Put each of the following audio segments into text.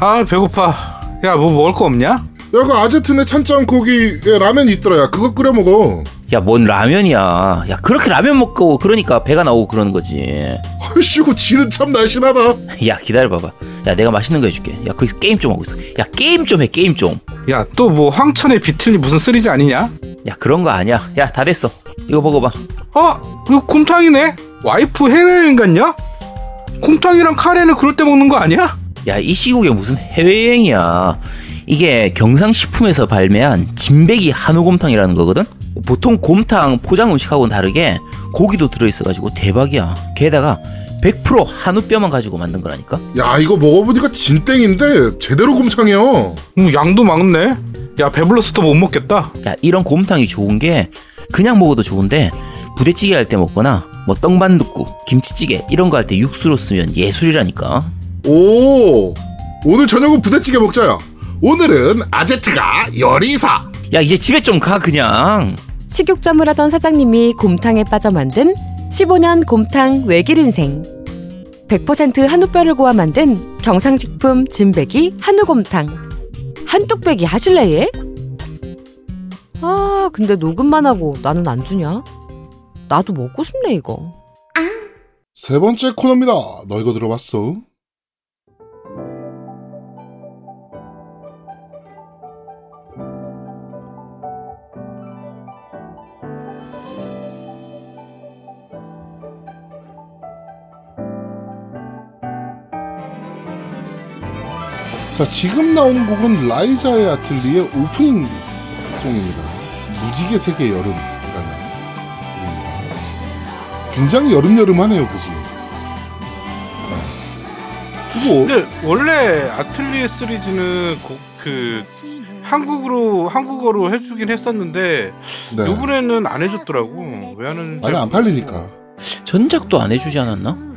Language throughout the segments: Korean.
아 배고파. 야 뭐 먹을 거 없냐? 야, 그 아제트네 찬장 고기에 라면 있더라. 야, 그거 끓여 먹어. 야 뭔 라면이야 야 그렇게 라면 먹고 그러니까 배가 나오고 그러는 거지 헐씨고 지는 참 날씬하다. 야 기다려봐봐 야 내가 맛있는 거 해줄게 야 거기서 게임 좀 하고 있어 야 게임 좀 해 게임 좀야 야또뭐 황천의 비틀니 무슨 쓰리지 아니냐? 그런 거 아니야 야 다 됐어 이거 먹어봐 어 이거 곰탕이네. 와이프 해외여행 갔냐? 곰탕이랑 카레는 그럴 때 먹는 거 아니야? 야 이 시국에 무슨 해외여행이야 이게 경상식품에서 발매한 진백이 한우곰탕이라는 거거든 보통 곰탕 포장 음식하고는 다르게 고기도 들어있어가지고 대박이야 게다가 100% 한우뼈만 가지고 만든 거라니까 야, 이거 먹어보니까 진땡인데 제대로 곰탕이야. 음, 양도 많네. 야 배불러서 또못 먹겠다. 야 이런 곰탕이 좋은 게 그냥 먹어도 좋은데 부대찌개 할 때 먹거나 뭐 떡반둣국 김치찌개 이런 거 할 때 육수로 쓰면 예술이라니까 오, 오늘 저녁은 부대찌개 먹자야. 오늘은 아제트가 요리사. 야 이제 집에 좀 가 그냥 식육점을 하던 사장님이 곰탕에 빠져 만든 15년 곰탕 외길 인생. 100% 한우뼈를 고아 만든 경상식품 진백이 한우곰탕. 한뚝배기 하실래 얘? 아 근데 녹음만 하고 나는 안 주냐? 나도 먹고 싶네 이거. 세 번째 코너입니다. 너 이거 들어봤어? 자, 지금 나오는 곡은 라이자의 아틀리의 오프닝 송입니다. 무지개 세계 여름이라는 곡입니다. 굉장히 여름여름하네요, 곡이. 네. 이거 근데 원래 아틀리에 시리즈는 고- 그 한국으로 한국어로 해주긴 했었는데 네. 이번에는 안 해줬더라고. 왜 하는지. 아니 안 팔리니까. 전작도 안 해주지 않았나?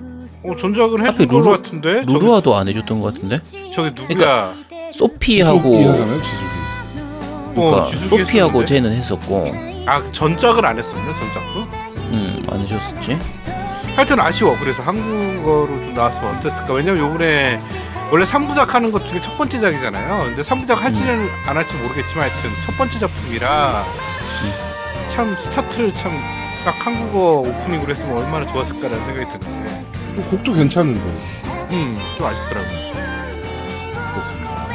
어 전작은 하필 해준 거 루루- 같은데. 루루아도 안 해줬던 것 같은데 저기 누구야? 소피하고 지속이 하잖아요, 지속이. 그러니까 어, 지숙이 소피하고. 쟤는 했었고 아 전작을 안 했었냐 전작도? 음안 해줬었지 하여튼 아쉬워. 그래서 한국어로 좀 나왔으면 어땠을까? 왜냐면 요번에 원래 3부작 하는 것 중에 첫 번째 작이잖아요. 근데 3부작 할지는 안 할지 모르겠지만 하여튼 첫 번째 작품이라 참 스타트를 참 딱 한국어 오프닝으로 했으면 얼마나 좋았을까라는 생각이 드는데 또 곡도 괜찮은데 음, 좀 아쉽더라고요. 그렇습니다.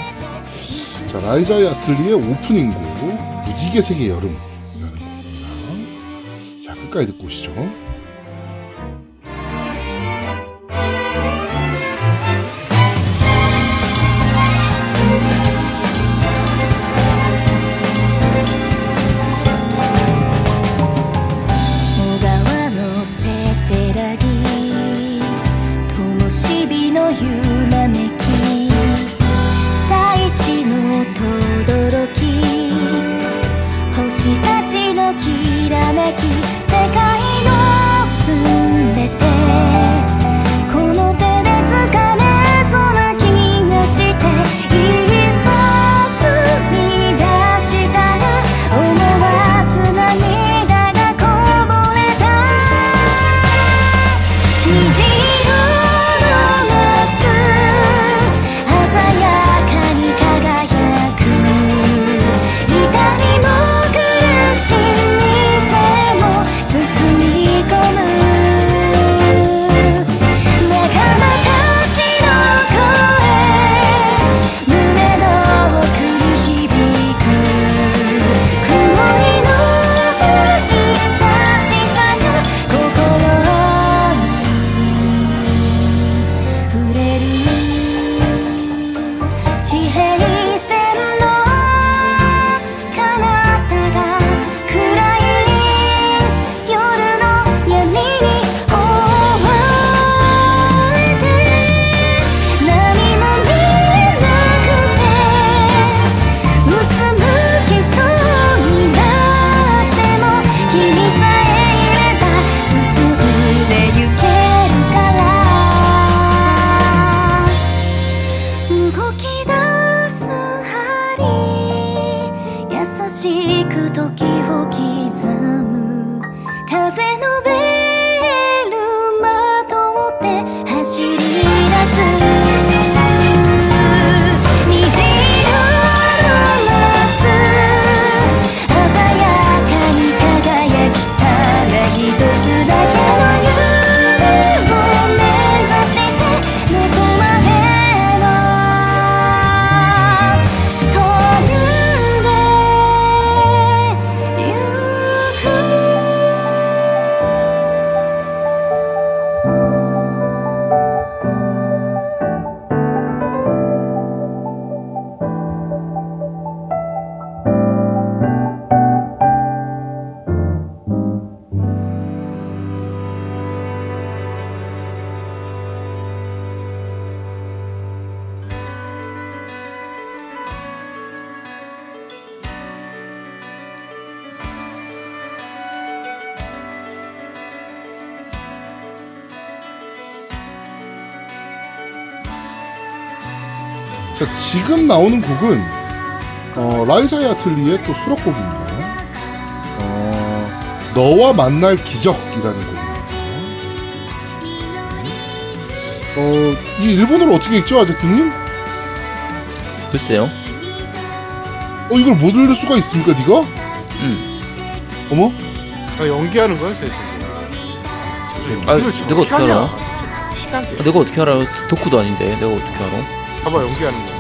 자 라이자의 아틀리의 오프닝 곡 무지개 세계 여름 이라는 곡입니다. 자 끝까지 듣고 오시죠. 나오는 곡은 어, 라이사의 아틀리의 또 수록곡입니다. 어, 너와 만날 기적이라는 곡입니다. 어, 이 일본어로 어떻게 읽죠, 아제트님? 글쎄요. 어, 이걸 못 읽을 수가 있습니까, 네가? 음. 어머? 아, 연기하는 거야, 쟤 지금. 아, 이걸 내가 저렇게 어떻게 알아? 티나게. 아, 내가 어떻게 알아? 덕후도 아닌데 내가 어떻게 알아? 봐봐, 연기하는 거.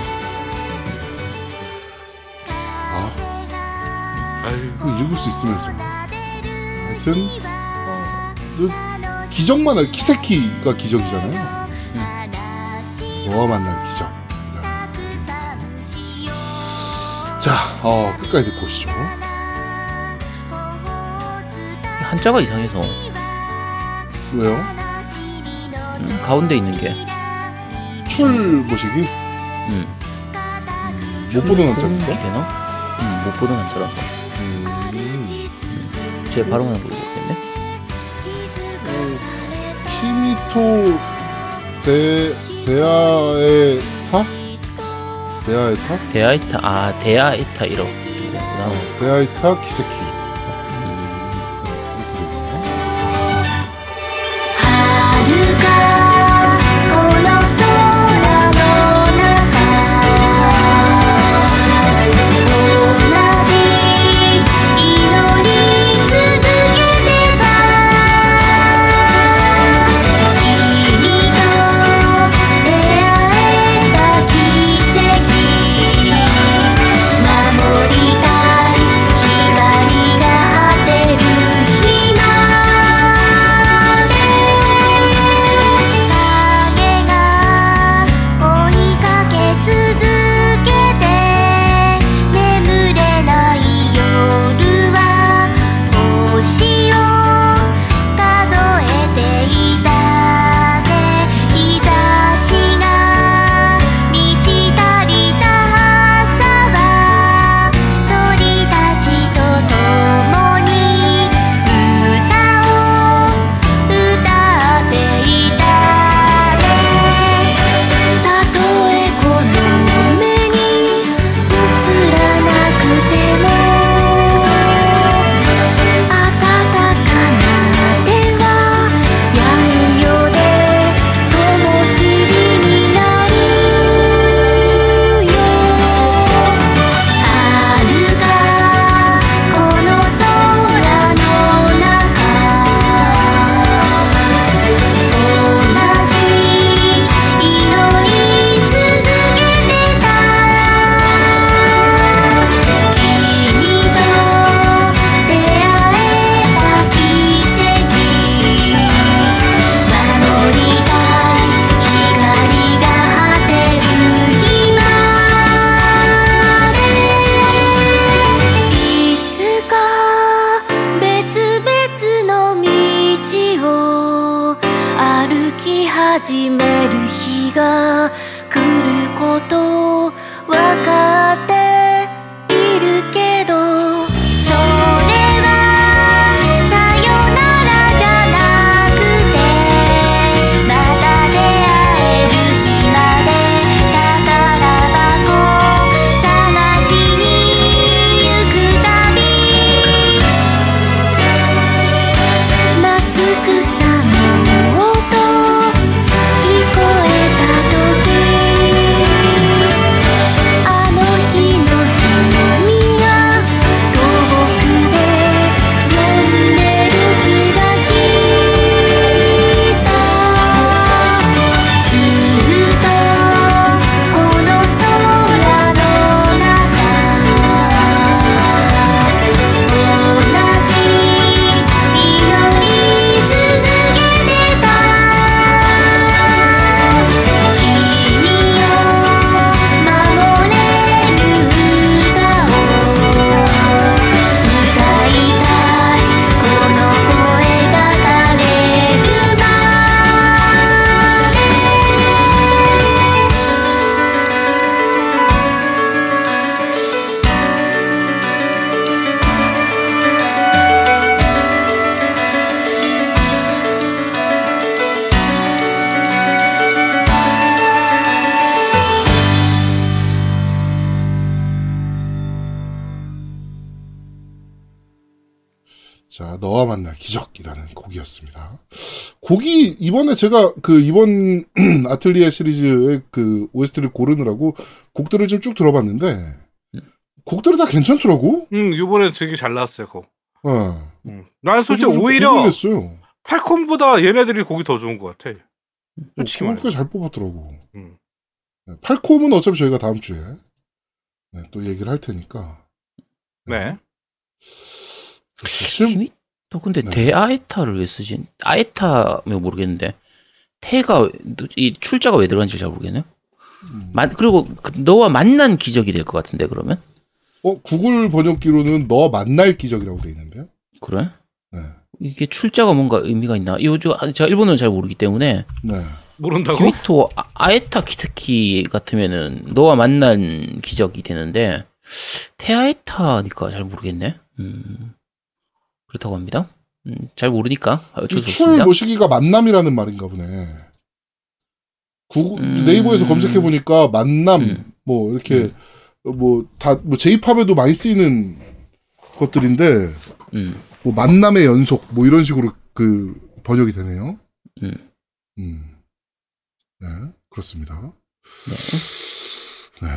읽을 수 있으면서. 하여튼, 어, 너 기적만 알, 키세키가 기적이잖아요. 너와 만날 기적. 자, 어, 끝까지 듣고 오시죠. 한자가 이상해서 왜요? 음, 가운데 있는 게 출 보시기? 음. 못 보던 한자입니까? 음, 못 보던 한자라서 음, 제거 모르겠네. 키미토 데, 데아에 타? 데아에 타? 데아이타 아 데아이타 이렇게 되는구나. 데아이타 키세키. 곡이 이번에 제가 그 이번 아틀리에 시리즈의 그 OST를 고르느라고 곡들을 좀 쭉 들어봤는데 곡들이 다 괜찮더라고. 음, 이번에 되게 잘 나왔어요, 그거. 어. 음. 난 솔직히 좀 오히려 고민됐어요. 팔콤보다 얘네들이 곡이 더 좋은 것 같아. 솔직히 어, 말해. 잘 뽑았더라고. 음. 네, 팔콤은 어차피 저희가 다음 주에 네, 또 얘기를 할 테니까. 네. 실, 힘이 또 근데 네. 대아에타를 왜 쓰지? 아에타면 모르겠는데 태가 이 출자가 왜 들어간지 잘 모르겠네요. 음. 만 그리고 그 너와 만난 기적이 될 것 같은데 그러면 어, 구글 번역기로는 너 만날 기적이라고 돼 있는데요. 그래? 네. 이게 출자가 뭔가 의미가 있나? 이거 저 제가 일본어를 잘 모르기 때문에 네. 모른다고? 히미토 아- 아에타 키타키 같으면은 너와 만난 기적이 되는데 테아에타니까 잘 모르겠네. 음, 그렇다고 합니다. 음, 잘 모르니까 어쩔 수출 없습니다. 모시기가 만남이라는 말인가 보네. 구글 음. 네이버에서 검색해 보니까 만남 음. 뭐 이렇게 뭐 다뭐 제이팝에도 많이 쓰이는 것들인데 음, 뭐 만남의 연속 뭐 이런 식으로 그 번역이 되네요. 음. 음. 네, 그렇습니다. 네. 네.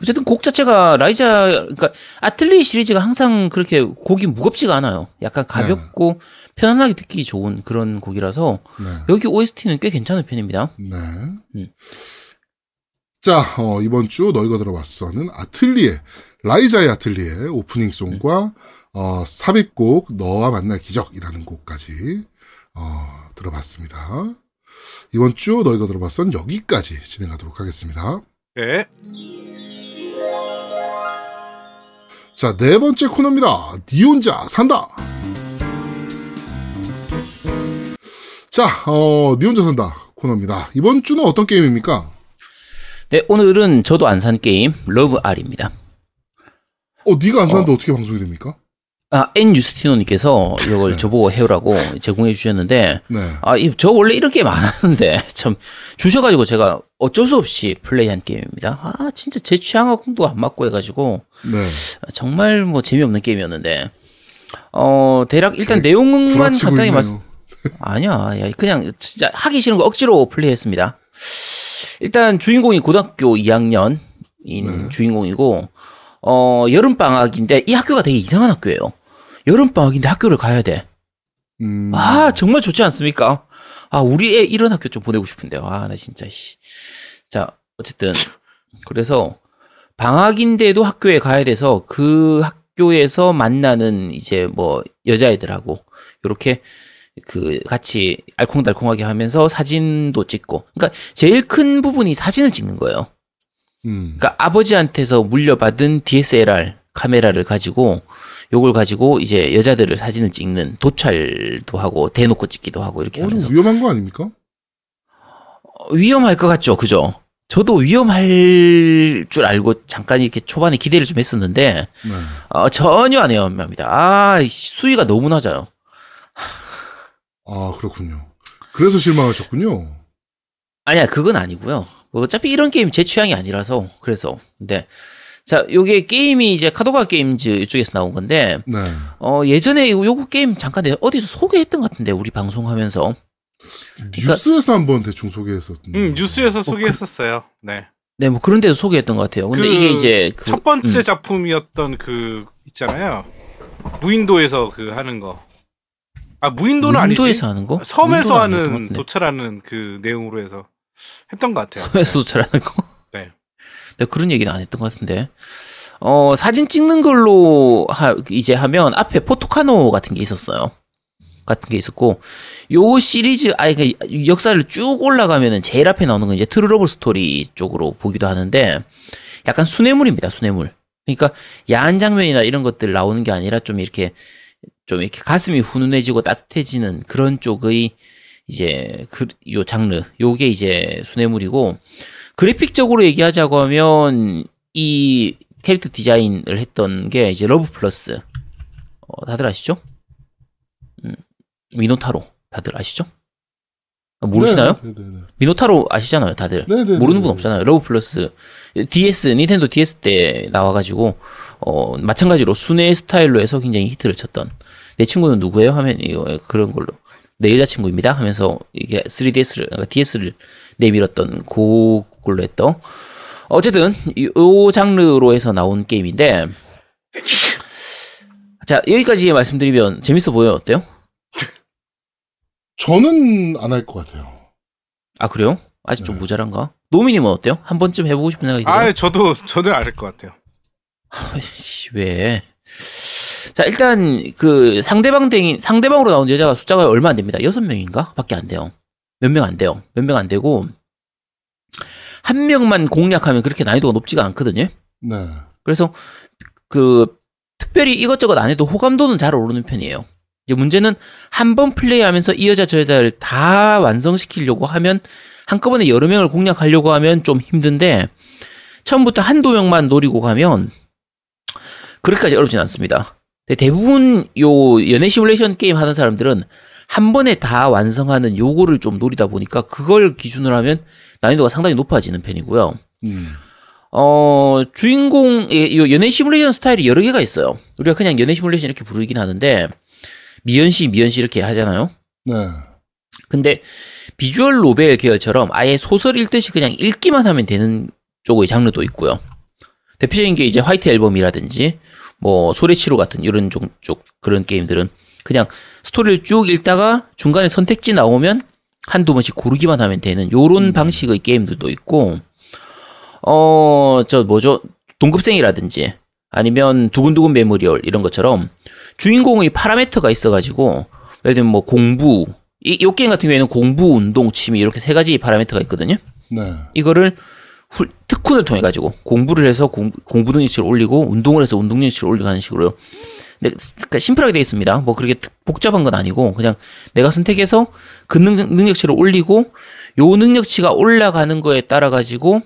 어쨌든 곡 자체가 라이자 그러니까 아틀리 시리즈가 항상 그렇게 곡이 무겁지가 않아요. 약간 가볍고 편안하게 듣기 좋은 그런 곡이라서 네. 여기 OST는 꽤 괜찮은 편입니다. 네. 음. 자, 어, 이번 주 너희가 들어봤어는 아틀리에, 라이자의 아틀리에 오프닝 송과, 어, 삽입곡, 너와 만날 기적이라는 곡까지, 어, 들어봤습니다. 이번 주 너희가 들어봤선 여기까지 진행하도록 하겠습니다. 네. 자, 네 번째 코너입니다. 니 혼자 산다! 자, 어, 니 혼자 산다 코너입니다. 이번 주는 어떤 게임입니까? 네, 오늘은 저도 안 산 게임 러브 R입니다. 어, 니가 안 사는데 어. 떻게 방송이 됩니까? 아, N 유스티노님께서 이걸 네. 저보고 해오라고 제공해 주셨는데, 네. 아, 이- 저 원래 이런 게임 안 하는데, 참, 주셔가지고 제가 어쩔 수 없이 플레이한 게임입니다. 아, 진짜 제 취향하고도 안 맞고 해가지고, 네. 정말 뭐 재미없는 게임이었는데, 어, 대략 일단 내용만 간단히? 말씀, 아니야, 야, 그냥 진짜 하기 싫은 거 억지로 플레이했습니다. 일단 주인공이 고등학교 2학년인 네. 주인공이고, 어, 여름방학인데, 이 학교가 되게 이상한 학교예요. 여름방학인데 학교를 가야 돼. 음, 아, 정말 좋지 않습니까? 아, 우리 애 이런 학교 좀 보내고 싶은데요. 아, 나 진짜, 씨. 자, 어쨌든. 그래서, 방학인데도 학교에 가야 돼서 그 학교에서 만나는 이제 뭐, 여자애들하고, 요렇게 그 같이 알콩달콩하게 하면서 사진도 찍고. 그러니까 제일 큰 부분이 사진을 찍는 거예요. 음, 그러니까 아버지한테서 물려받은 DSLR 카메라를 가지고 요걸 가지고 이제 여자들을 사진을 찍는 도찰도 하고 대놓고 찍기도 하고 이렇게 어, 좀 하면서 위험한 거 아닙니까? 어, 위험할 것 같죠, 그죠? 저도 위험할 줄 알고 잠깐 이렇게 초반에 기대를 좀 했었는데 네. 어, 전혀 안 위험합니다. 아 수위가 너무 낮아요. 아, 그렇군요. 그래서 실망하셨군요. 아니야 그건 아니고요. 뭐 어차피 이런 게임 제 취향이 아니라서 그래서 근데 자 요게 게임이 이제 카도가 게임즈 이쪽에서 나온 건데 네. 어, 예전에 요- 요거 게임 잠깐 내가 어디서 소개했던 것 같은데, 우리 방송하면서. 뉴스에서 한번 대충 소개했었는데. 음, 뉴스에서 소개했었어요. 네. 네, 뭐 그런 데서 소개했던 것 같아요. 근데 그 이게 이제 그, 첫 번째 음, 작품이었던 그 있잖아요. 무인도에서 그 하는 거. 아 무인도는 아니지. 무인도에서 하는 거? 섬에서 하는. 도찰하는 그 내용으로 해서 했던 것 같아요. 섬에서 도찰하는 거? 네. 네, 그런 얘기는 안 했던 것 같은데. 어, 사진 찍는 걸로 하, 이제 하면 앞에 포토카노 같은 게 있었어요. 같은 게 있었고, 요 시리즈, 아니, 그 역사를 쭉 올라가면은 제일 앞에 나오는 건 이제 트루러블 스토리 쪽으로 보기도 하는데, 약간 순애물입니다, 순애물. 그러니까 야한 장면이나 이런 것들 나오는 게 아니라 좀 이렇게, 좀 이렇게 가슴이 훈훈해지고 따뜻해지는 그런 쪽의 이제 그, 요 장르, 요게 이제 순애물이고, 그래픽적으로 얘기하자고 하면 이 캐릭터 디자인을 했던 게 이제 러브 플러스 어, 다들 아시죠? 음, 미노타로 다들 아시죠? 모르시나요? 네, 네, 네. 미노타로 아시잖아요, 다들. 네, 네, 모르는 네, 분 네. 없잖아요. 러브 플러스 DS 닌텐도 DS 때 나와가지고 어 마찬가지로 순애 스타일로 해서 굉장히 히트를 쳤던 내 친구는 누구예요? 하면 이거 그런 걸로 내 여자친구입니다 하면서 이게 3DS를 그러니까 DS를 내밀었던 그 걸로 했던 어쨌든 이, 요 장르로 해서 나온 게임인데 자 여기까지 말씀드리면 재밌어 보여요 어때요? 저는 안 할 것 같아요. 아 그래요? 아직 좀 네. 모자란가? 노미님은 어때요? 한 번쯤 해보고 싶은 생각이 들어요? 아 저도 저도 알것 같아요. 아이씨, 왜? 자, 일단, 그, 상대방 댕이, 상대방으로 나온 여자가 숫자가 얼마 안 됩니다. 여섯 명인가? 밖에 안 돼요. 몇 명 안 돼요. 몇 명 안 되고, 한 명만 공략하면 그렇게 난이도가 높지가 않거든요. 네. 그래서, 그, 특별히 이것저것 안 해도 호감도는 잘 오르는 편이에요. 이제 문제는 한 번 플레이하면서 이 여자 저 여자를 다 완성시키려고 하면, 한꺼번에 여러 명을 공략하려고 하면 좀 힘든데, 처음부터 한두 명만 노리고 가면, 그렇게까지 어렵진 않습니다. 대부분 요 연애 시뮬레이션 게임 하는 사람들은 한 번에 다 완성하는 요거를 좀 노리다 보니까 그걸 기준으로 하면 난이도가 상당히 높아지는 편이고요. 음. 어, 주인공의 요 연애 시뮬레이션 스타일이 여러 개가 있어요. 우리가 그냥 연애 시뮬레이션 이렇게 부르긴 하는데 미연 씨, 미연 씨 이렇게 하잖아요. 네. 근데 visual novel 계열처럼 아예 소설 읽듯이 그냥 읽기만 하면 되는 쪽의 장르도 있고요. 대표적인 게 이제 화이트 앨범이라든지 뭐 소레치루 같은 이런 쪽, 쪽 그런 게임들은 그냥 스토리를 쭉 읽다가 중간에 선택지 나오면 한두 번씩 고르기만 하면 되는 요런 방식의 게임들도 있고 어 저 뭐죠 동급생이라든지 아니면 두근두근 메모리얼 이런 것처럼 주인공의 parameter가 있어가지고 예를 들면 뭐 공부 이, 요 게임 같은 경우에는 공부, 운동, 취미 이렇게 세 가지 파라미터가 있거든요. 네. 이거를 훌- 특훈을 통해 가지고 공부를 해서 공, 공부 능력치를 올리고 운동을 해서 운동 능력치를 올리고 하는 식으로요. 그러니까 심플하게 되어 있습니다. 뭐 그렇게 특- 복잡한 건 아니고 그냥 내가 선택해서 그 능, 능력 치를 올리고 요 능력치가 올라가는 거에 따라 가지고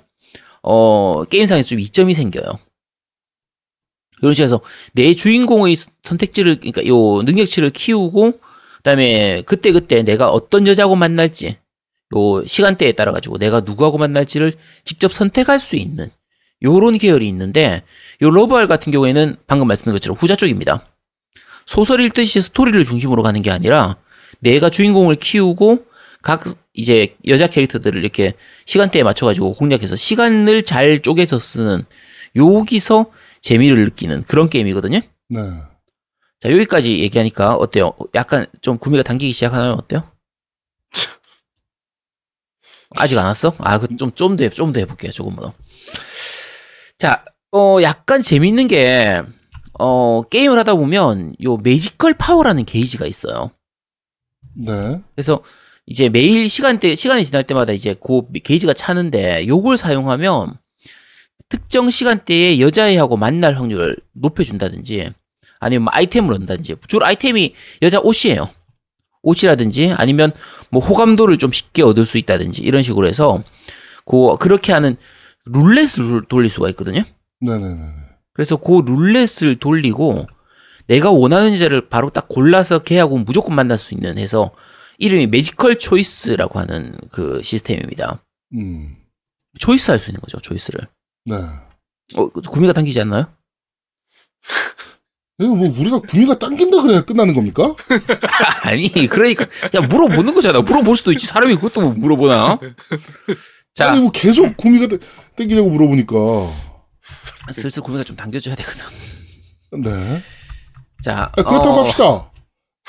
어 게임상에 좀 이점이 생겨요. 이런 해서 내 주인공의 선택지를 그러니까 요 능력치를 키우고 그다음에 그때 그때 내가 어떤 여자하고 만날지 요 시간대에 따라 가지고 내가 누구하고 만날지를 직접 선택할 수 있는 요런 계열이 있는데 요 러브알 같은 경우에는 방금 말씀드린 것처럼 후자 쪽입니다. 소설 읽듯이 스토리를 중심으로 가는 게 아니라 내가 주인공을 키우고 각 이제 여자 캐릭터들을 이렇게 시간대에 맞춰 가지고 공략해서 시간을 잘 쪼개서 쓰는 여기서 재미를 느끼는 그런 게임이거든요. 네. 자, 여기까지 얘기하니까 어때요? 약간 좀 구미가 당기기 시작하나요? 어때요? 아직 안 왔어? 아, 그 좀, 좀 더, 해- 좀더 해볼게요. 조금 더. 자, 어, 약간 재밌는 게, 어, 게임을 하다 보면, 요 magical power라는 게이지가 있어요. 네. 그래서 이제 매일 시간대, 시간이 지날 때마다 이제 그 게이지가 차는데, 요걸 사용하면, 특정 시간대에 여자애하고 만날 확률을 높여준다든지, 아니면 뭐 아이템을 얻는다든지, 주로 아이템이 여자 옷이에요. 옷이라든지, 아니면 뭐 호감도를 좀 쉽게 얻을 수 있다든지, 이런 식으로 해서, 그, 그렇게 하는 룰렛을 돌릴 수가 있거든요. 네네네. 그래서 그 룰렛을 돌리고 내가 원하는 여자를 바로 딱 골라서 걔하고 무조건 만날 수 있는 해서 이름이 매지컬 초이스라고 하는 그 시스템입니다. 음. 초이스 할 수 있는 거죠, 초이스를. 네. 어, 구미가 당기지 않나요? 이거 뭐 우리가 구미가 당긴다 그래야 끝나는 겁니까? 아니, 그러니까 야 물어보는 거잖아. 물어볼 수도 있지. 사람이 그것도 뭐 물어보나? 자, 아니 뭐 계속 구미가 땡- 땡기냐고 물어보니까. 슬슬 구미가 좀 당겨줘야 되거든. 네. 자, 아, 그렇다고 어, 합시다.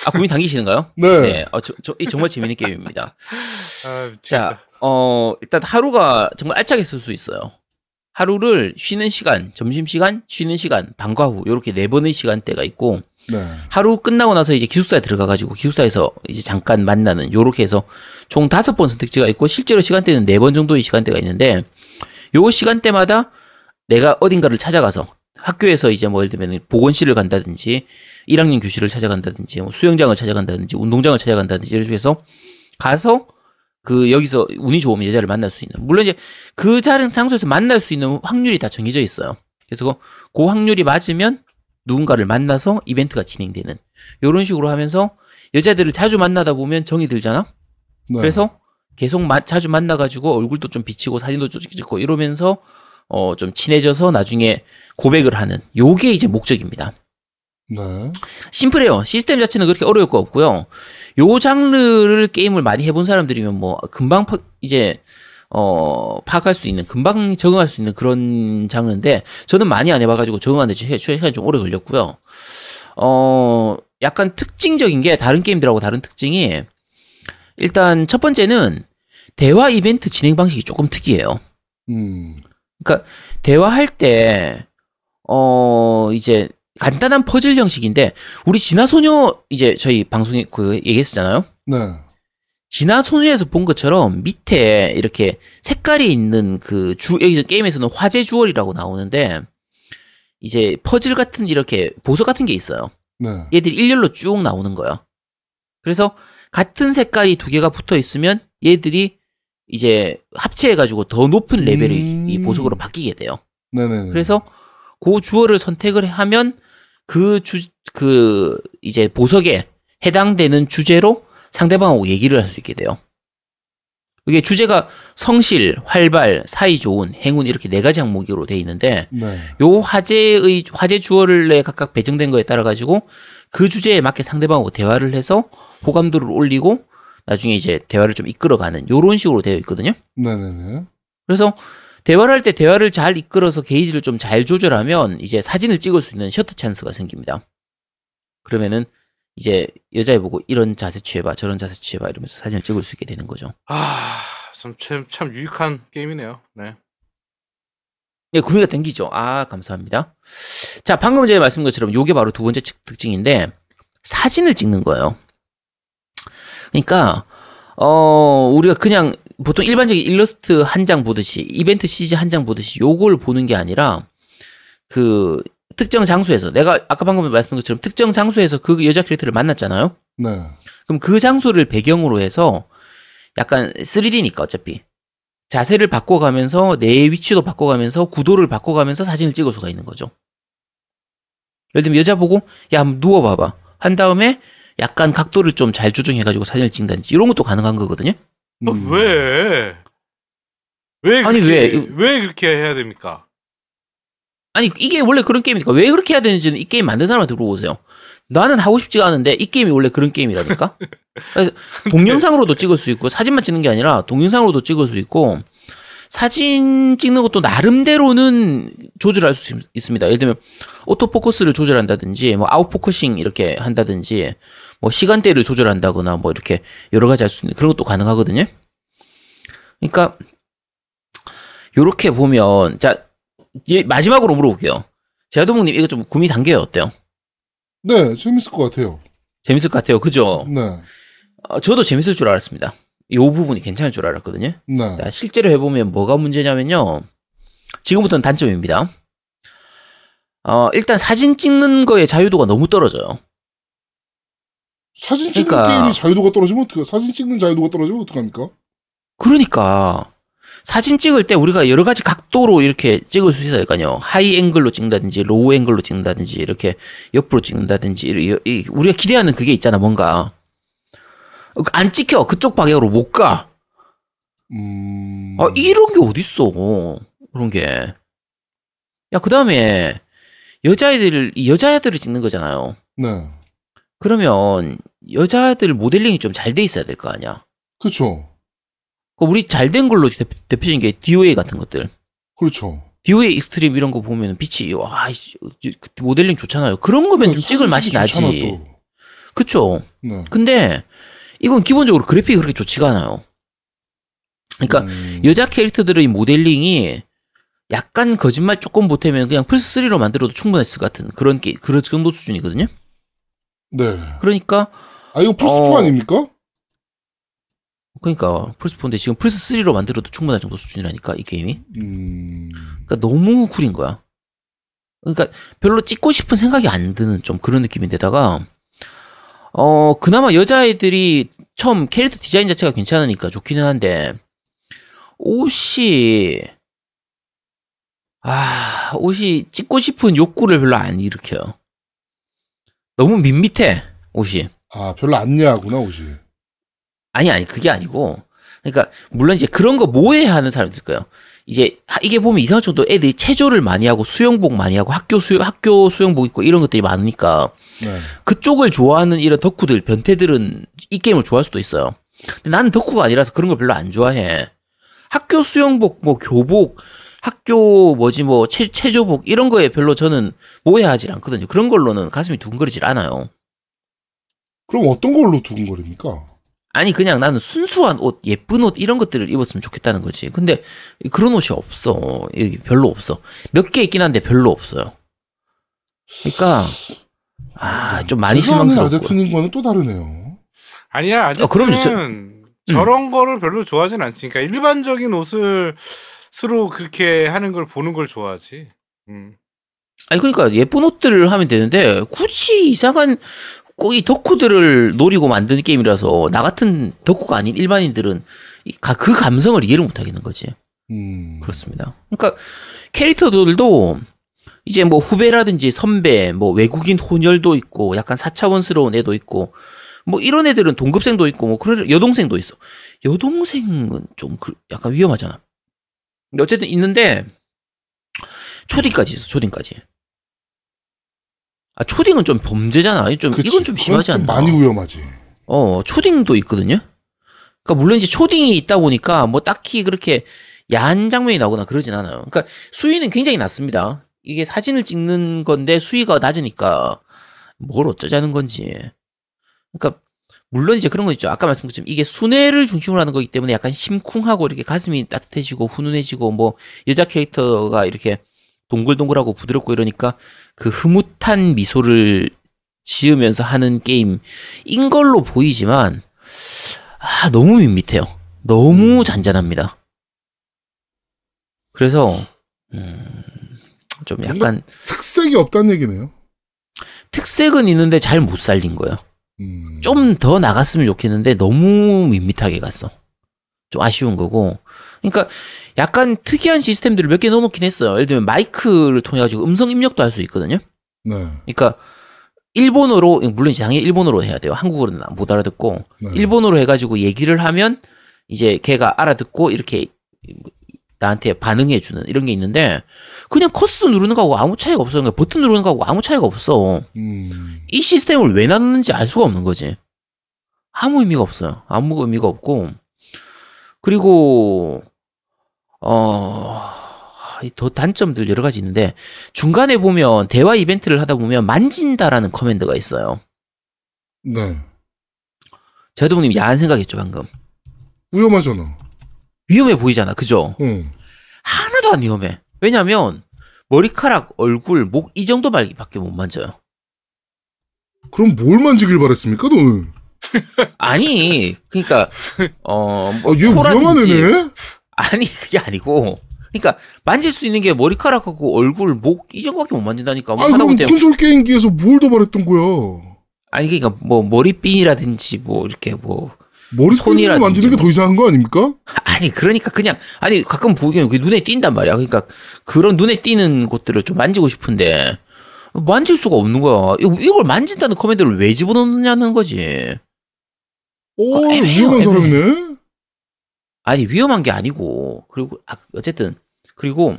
아, 구미 당기시는가요? 네. 네, 어, 저, 저, 이 정말 재밌는 게임입니다. 아, 미치겠다. 자, 어, 일단 하루가 정말 알차게 쓸 수 있어요. 하루를 쉬는 시간, 점심시간, 쉬는 시간, 방과 후, 요렇게 네 번의 시간대가 있고, 네. 하루 끝나고 나서 이제 기숙사에 들어가가지고 기숙사에서 이제 잠깐 만나는 요렇게 해서 총 다섯 번 선택지가 있고, 실제로 시간대는 네 번 정도의 시간대가 있는데, 요 시간대마다 내가 어딘가를 찾아가서 학교에서 이제 뭐 예를 들면 보건실을 간다든지 1학년 교실을 찾아간다든지 뭐 수영장을 찾아간다든지 운동장을 찾아간다든지 이런 식으로 가서 그 여기서 운이 좋으면 여자를 만날 수 있는 물론 이제 그 자른 장소에서 만날 수 있는 확률이 다 정해져 있어요. 그래서 그 확률이 맞으면 누군가를 만나서 이벤트가 진행되는 이런 식으로 하면서 여자들을 자주 만나다 보면 정이 들잖아. 네. 그래서 계속 마- 자주 만나가지고 얼굴도 좀 비치고 사진도 좀 찍고 이러면서 어 좀 친해져서 나중에 고백을 하는 요게 이제 목적입니다. 네. 심플해요. 시스템 자체는 그렇게 어려울 거 없고요. 요 장르를 게임을 많이 해본 사람들이면 뭐 금방 파, 이제 어 파악할 수 있는 금방 적응할 수 있는 그런 장르인데 저는 많이 안 해봐가지고 적응하는데 시- 시간이 좀 오래 걸렸고요. 어 약간 특징적인 게 다른 게임들하고 다른 특징이 일단 첫 번째는 대화 이벤트 진행 방식이 조금 특이해요. 음. 그러니까 대화할 때 어 이제 간단한 퍼즐 형식인데 우리 진화 소녀 이제 저희 방송에 그 얘기했었잖아요. 네. 진화 소녀에서 본 것처럼 밑에 이렇게 색깔이 있는 그 주 여기서 게임에서는 화재 주얼이라고 나오는데 이제 퍼즐 같은 이렇게 보석 같은 게 있어요. 네. 얘들이 일렬로 쭉 나오는 거예요. 그래서 같은 색깔이 두 개가 붙어 있으면 얘들이 이제 합체해가지고 더 높은 레벨의 음. 이 보석으로 바뀌게 돼요. 네네. 그래서 그 주어를 선택을 하면 그 주, 그 이제 보석에 해당되는 주제로 상대방하고 얘기를 할 수 있게 돼요. 이게 주제가 성실, 활발, 사이 좋은, 행운 이렇게 네 가지 항목으로 돼 있는데 네. 요 화제의 화제 주어를 각각 배정된 거에 따라 가지고 그 주제에 맞게 상대방하고 대화를 해서 호감도를 올리고 나중에 이제 대화를 좀 이끌어가는 요런 식으로 되어 있거든요. 네네네. 그래서 대화를 할 때 대화를 잘 이끌어서 게이지를 좀 잘 조절하면 이제 사진을 찍을 수 있는 셔터 찬스가 생깁니다. 그러면은 이제 여자애 보고 이런 자세 취해봐, 저런 자세 취해봐 이러면서 사진을 찍을 수 있게 되는 거죠. 아, 참, 참, 참 유익한 게임이네요. 네. 예, 구미가 땡기죠. 아, 감사합니다. 자, 방금 전에 말씀드린 것처럼 요게 바로 두 번째 특- 특징인데 사진을 찍는 거예요. 그러니까 어, 우리가 그냥 보통 일반적인 일러스트 한 장 보듯이 이벤트 CG 한 장 보듯이 요걸 보는 게 아니라 그 특정 장소에서 내가 아까 방금 말씀드린 것처럼 특정 장소에서 그 여자 캐릭터를 만났잖아요. 네. 그럼 그 장소를 배경으로 해서 약간 3D니까 어차피 자세를 바꿔가면서 내 위치도 바꿔가면서 구도를 바꿔가면서 사진을 찍을 수가 있는 거죠. 예를 들면 여자 보고 야 한번 누워봐봐 한 다음에 약간 각도를 좀 잘 조정해가지고 사진을 찍는다든지 이런 것도 가능한 거거든요. 어, 음. 왜? 왜 아니, 그렇게, 왜? 왜 그렇게 해야 됩니까? 아니 이게 원래 그런 게임이니까 왜 그렇게 해야 되는지는 이 게임 만든 사람한테 물어보세요. 나는 하고 싶지가 않은데 이 게임이 원래 그런 게임이라니까. 동영상으로도 찍을 수 있고 사진만 찍는 게 아니라 동영상으로도 찍을 수 있고 사진 찍는 것도 나름대로는 조절할 수 있- 있습니다. 예를 들면 autofocus를 조절한다든지 뭐 out focusing 이렇게 한다든지 뭐 시간대를 조절한다거나 뭐 이렇게 여러 가지 할 수 있는 그런 것도 가능하거든요. 그러니까 요렇게 보면 자 이제 마지막으로 물어볼게요. 제아도목님 이거 좀 구미 당겨요 어때요? 네, 재밌을 것 같아요. 재밌을 것 같아요. 그죠? 네. 어, 저도 재밌을 줄 알았습니다. 이 부분이 괜찮을 줄 알았거든요. 네. 자, 실제로 해보면 뭐가 문제냐면요. 지금부터는 단점입니다. 어, 일단 사진 찍는 거의 자유도가 너무 떨어져요. 사진 찍는 그러니까- 게임이 자유도가 떨어지면 어떡해? 사진 찍는 자유도가 떨어지면 어떡합니까? 그러니까 사진 찍을 때 우리가 여러 가지 각도로 이렇게 찍을 수 될 거 아녜요 하이 앵글로 찍는다든지 로우 앵글로 찍는다든지 이렇게 옆으로 찍는다든지 우리가 기대하는 그게 있잖아 뭔가 안 찍혀 그쪽 방향으로 못 가. 음. 아 이런 게 어딨어 그런 게. 야 그다음에 여자애들 이 여자애들을 찍는 거잖아요. 네. 그러면 여자애들 모델링이 좀 잘 돼 있어야 될 거 아니야. 그렇죠. 그 우리 잘 된 걸로 대, 대표적인 게 DOA 같은 것들. 그렇죠. DOA 익스트림 이런 거 보면 빛이 와 이씨, 그 모델링 좋잖아요. 그런 거면 좀 찍을 맛이 나지. 또. 그쵸? 네. 근데 이건 기본적으로 그래픽이 그렇게 좋지가 않아요. 그러니까 음. 여자 캐릭터들의 모델링이 약간 거짓말 조금 보태면 그냥 플스 3로 만들어도 충분했을 것 같은 그런 게 그런 정도 수준이거든요. 네. 그러니까 아 이거 플스 4 어. 아닙니까? 그러니까 플스 4인데 지금 플스 3로 만들어도 충분한 정도 수준이라니까 이 게임이. 음. 그러니까 너무 구린 거야. 그러니까 별로 찍고 싶은 생각이 안 드는 좀 그런 느낌인데다가 어 그나마 여자애들이 처음 캐릭터 디자인 자체가 괜찮으니까 좋기는 한데 옷이 아 옷이 찍고 싶은 욕구를 별로 안 일으켜요. 너무 밋밋해 옷이. 아 별로 안 야하구나 옷이. 아니 아니 그게 아니고 그러니까 물론 이제 그런 거 모해하는 사람도 있을 거예요. 이제 하- 이게 보면 이상한 정도 애들이 체조를 많이 하고 수영복 많이 하고 학교 수 학교 수영복 입고 이런 것들이 많으니까 네. 그쪽을 좋아하는 이런 덕후들 변태들은 이 게임을 좋아할 수도 있어요. 근데 나는 덕후가 아니라서 그런 걸 별로 안 좋아해. 학교 수영복 뭐 교복 학교 뭐지 뭐 체, 체조복 이런 거에 별로 저는 모해하지 않거든요. 그런 걸로는 가슴이 두근거리질 않아요. 그럼 어떤 걸로 두근거립니까? 아니 그냥 나는 순수한 옷, 예쁜 옷 이런 것들을 입었으면 좋겠다는 거지. 근데 그런 옷이 없어. 여기 별로 없어. 몇 개 있긴 한데 별로 없어요. 그러니까 아 좀 많이 실망스럽고. 아제트님과는 또 다르네요. 아니야 아직은 어, 그럼요, 저- 저런 거를 별로 좋아하진 않지. 그러니까 일반적인 옷을 스로 그렇게 하는 걸 보는 걸 좋아하지. 음. 아니 그러니까 예쁜 옷들을 하면 되는데 굳이 이상한 꼭 이 덕후들을 노리고 만드는 게임이라서 나 같은 덕후가 아닌 일반인들은 그 감성을 이해를 못 하겠는 거지. 음. 그렇습니다. 그러니까 캐릭터들도 이제 뭐 후배라든지 선배, 뭐 외국인 혼혈도 있고 약간 사차원스러운 애도 있고 뭐 이런 애들은 동급생도 있고 뭐 그런 여동생도 있어. 여동생은 좀 그- 약간 위험하잖아. 어쨌든 있는데 초딩까지 있어. 초딩까지. 아 초딩은 좀 범죄잖아. 좀 그치. 이건 좀 심하지 좀 않나? 많이 위험하지. 어, 초딩도 있거든요. 그러니까 물론 이제 초딩이 있다 보니까 뭐 딱히 그렇게 야한 장면이 나오거나 그러진 않아요. 그러니까 수위는 굉장히 낮습니다. 이게 사진을 찍는 건데 수위가 낮으니까 뭘 어쩌자는 건지. 그러니까 물론 이제 그런 거 있죠. 아까 말씀드린 것처럼 이게 순애를 중심으로 하는 거기 때문에 약간 심쿵하고 이렇게 가슴이 따뜻해지고 훈훈해지고 뭐 여자 캐릭터가 이렇게 동글동글하고 부드럽고 이러니까 그 흐뭇한 미소를 지으면서 하는 게임인 걸로 보이지만 아 너무 밋밋해요. 너무 잔잔합니다. 그래서 음, 좀 약간 특색이 없다는 얘기네요. 특색은 있는데 잘 못 살린 거예요. 음. 좀더 나갔으면 좋겠는데 너무 밋밋하게 갔어. 좀 아쉬운 거고. 그러니까 약간 특이한 시스템들을 몇 개 넣어놓긴 했어요. 예를 들면 마이크를 통해 가지고 음성 입력도 할 수 있거든요. 네. 그러니까 일본어로 물론 당연히 일본어로 해야 돼요. 한국어로는 못 알아듣고 네. 일본어로 해가지고 얘기를 하면 이제 걔가 알아듣고 이렇게 나한테 반응해 주는 이런 게 있는데 그냥 커스 누르는 거하고 아무 차이가 없어요. 그러니까 버튼 누르는 거하고 아무 차이가 없어. 음. 이 시스템을 왜 놨는지 알 수가 없는 거지. 아무 의미가 없어요. 아무 의미가 없고 그리고 어 더 단점들 여러 가지 있는데 중간에 보면 대화 이벤트를 하다 보면 만진다라는 커맨드가 있어요. 네. 제도부님 야한 생각했죠 방금. 위험하잖아. 위험해 보이잖아, 그죠? 응. 하나도 안 위험해. 왜냐면 머리카락, 얼굴, 목 이 정도 말기밖에 못 만져요. 그럼 뭘 만지길 바랬습니까, 너는? 아니, 그러니까 어, 아, 뭐얘 위험한 애네? 아니 그게 아니고 그러니까 만질 수 있는 게 머리카락하고 얼굴, 목이 정도밖에 못 만진다니까. 뭐 아니, 그럼 하다못해 콘솔 게임기에서 뭘더 바랬던 거야? 아니 그러니까 뭐 머리핀이라든지 뭐 이렇게 뭐 머리 손이라 손이라든지 만지는 게더 뭐. 이상한 거 아닙니까? 아니 그러니까 그냥 아니 가끔 보기에는 그게 눈에 띈단 말이야. 그러니까 그런 눈에 띄는 곳들을 좀 만지고 싶은데 만질 수가 없는 거야. 이걸 만진다는 커맨드를 왜 집어넣느냐는 거지. 오, 어, 애매해요, 위험한 애매해. 사람이네? 아니 위험한 게 아니고 그리고 아, 어쨌든 그리고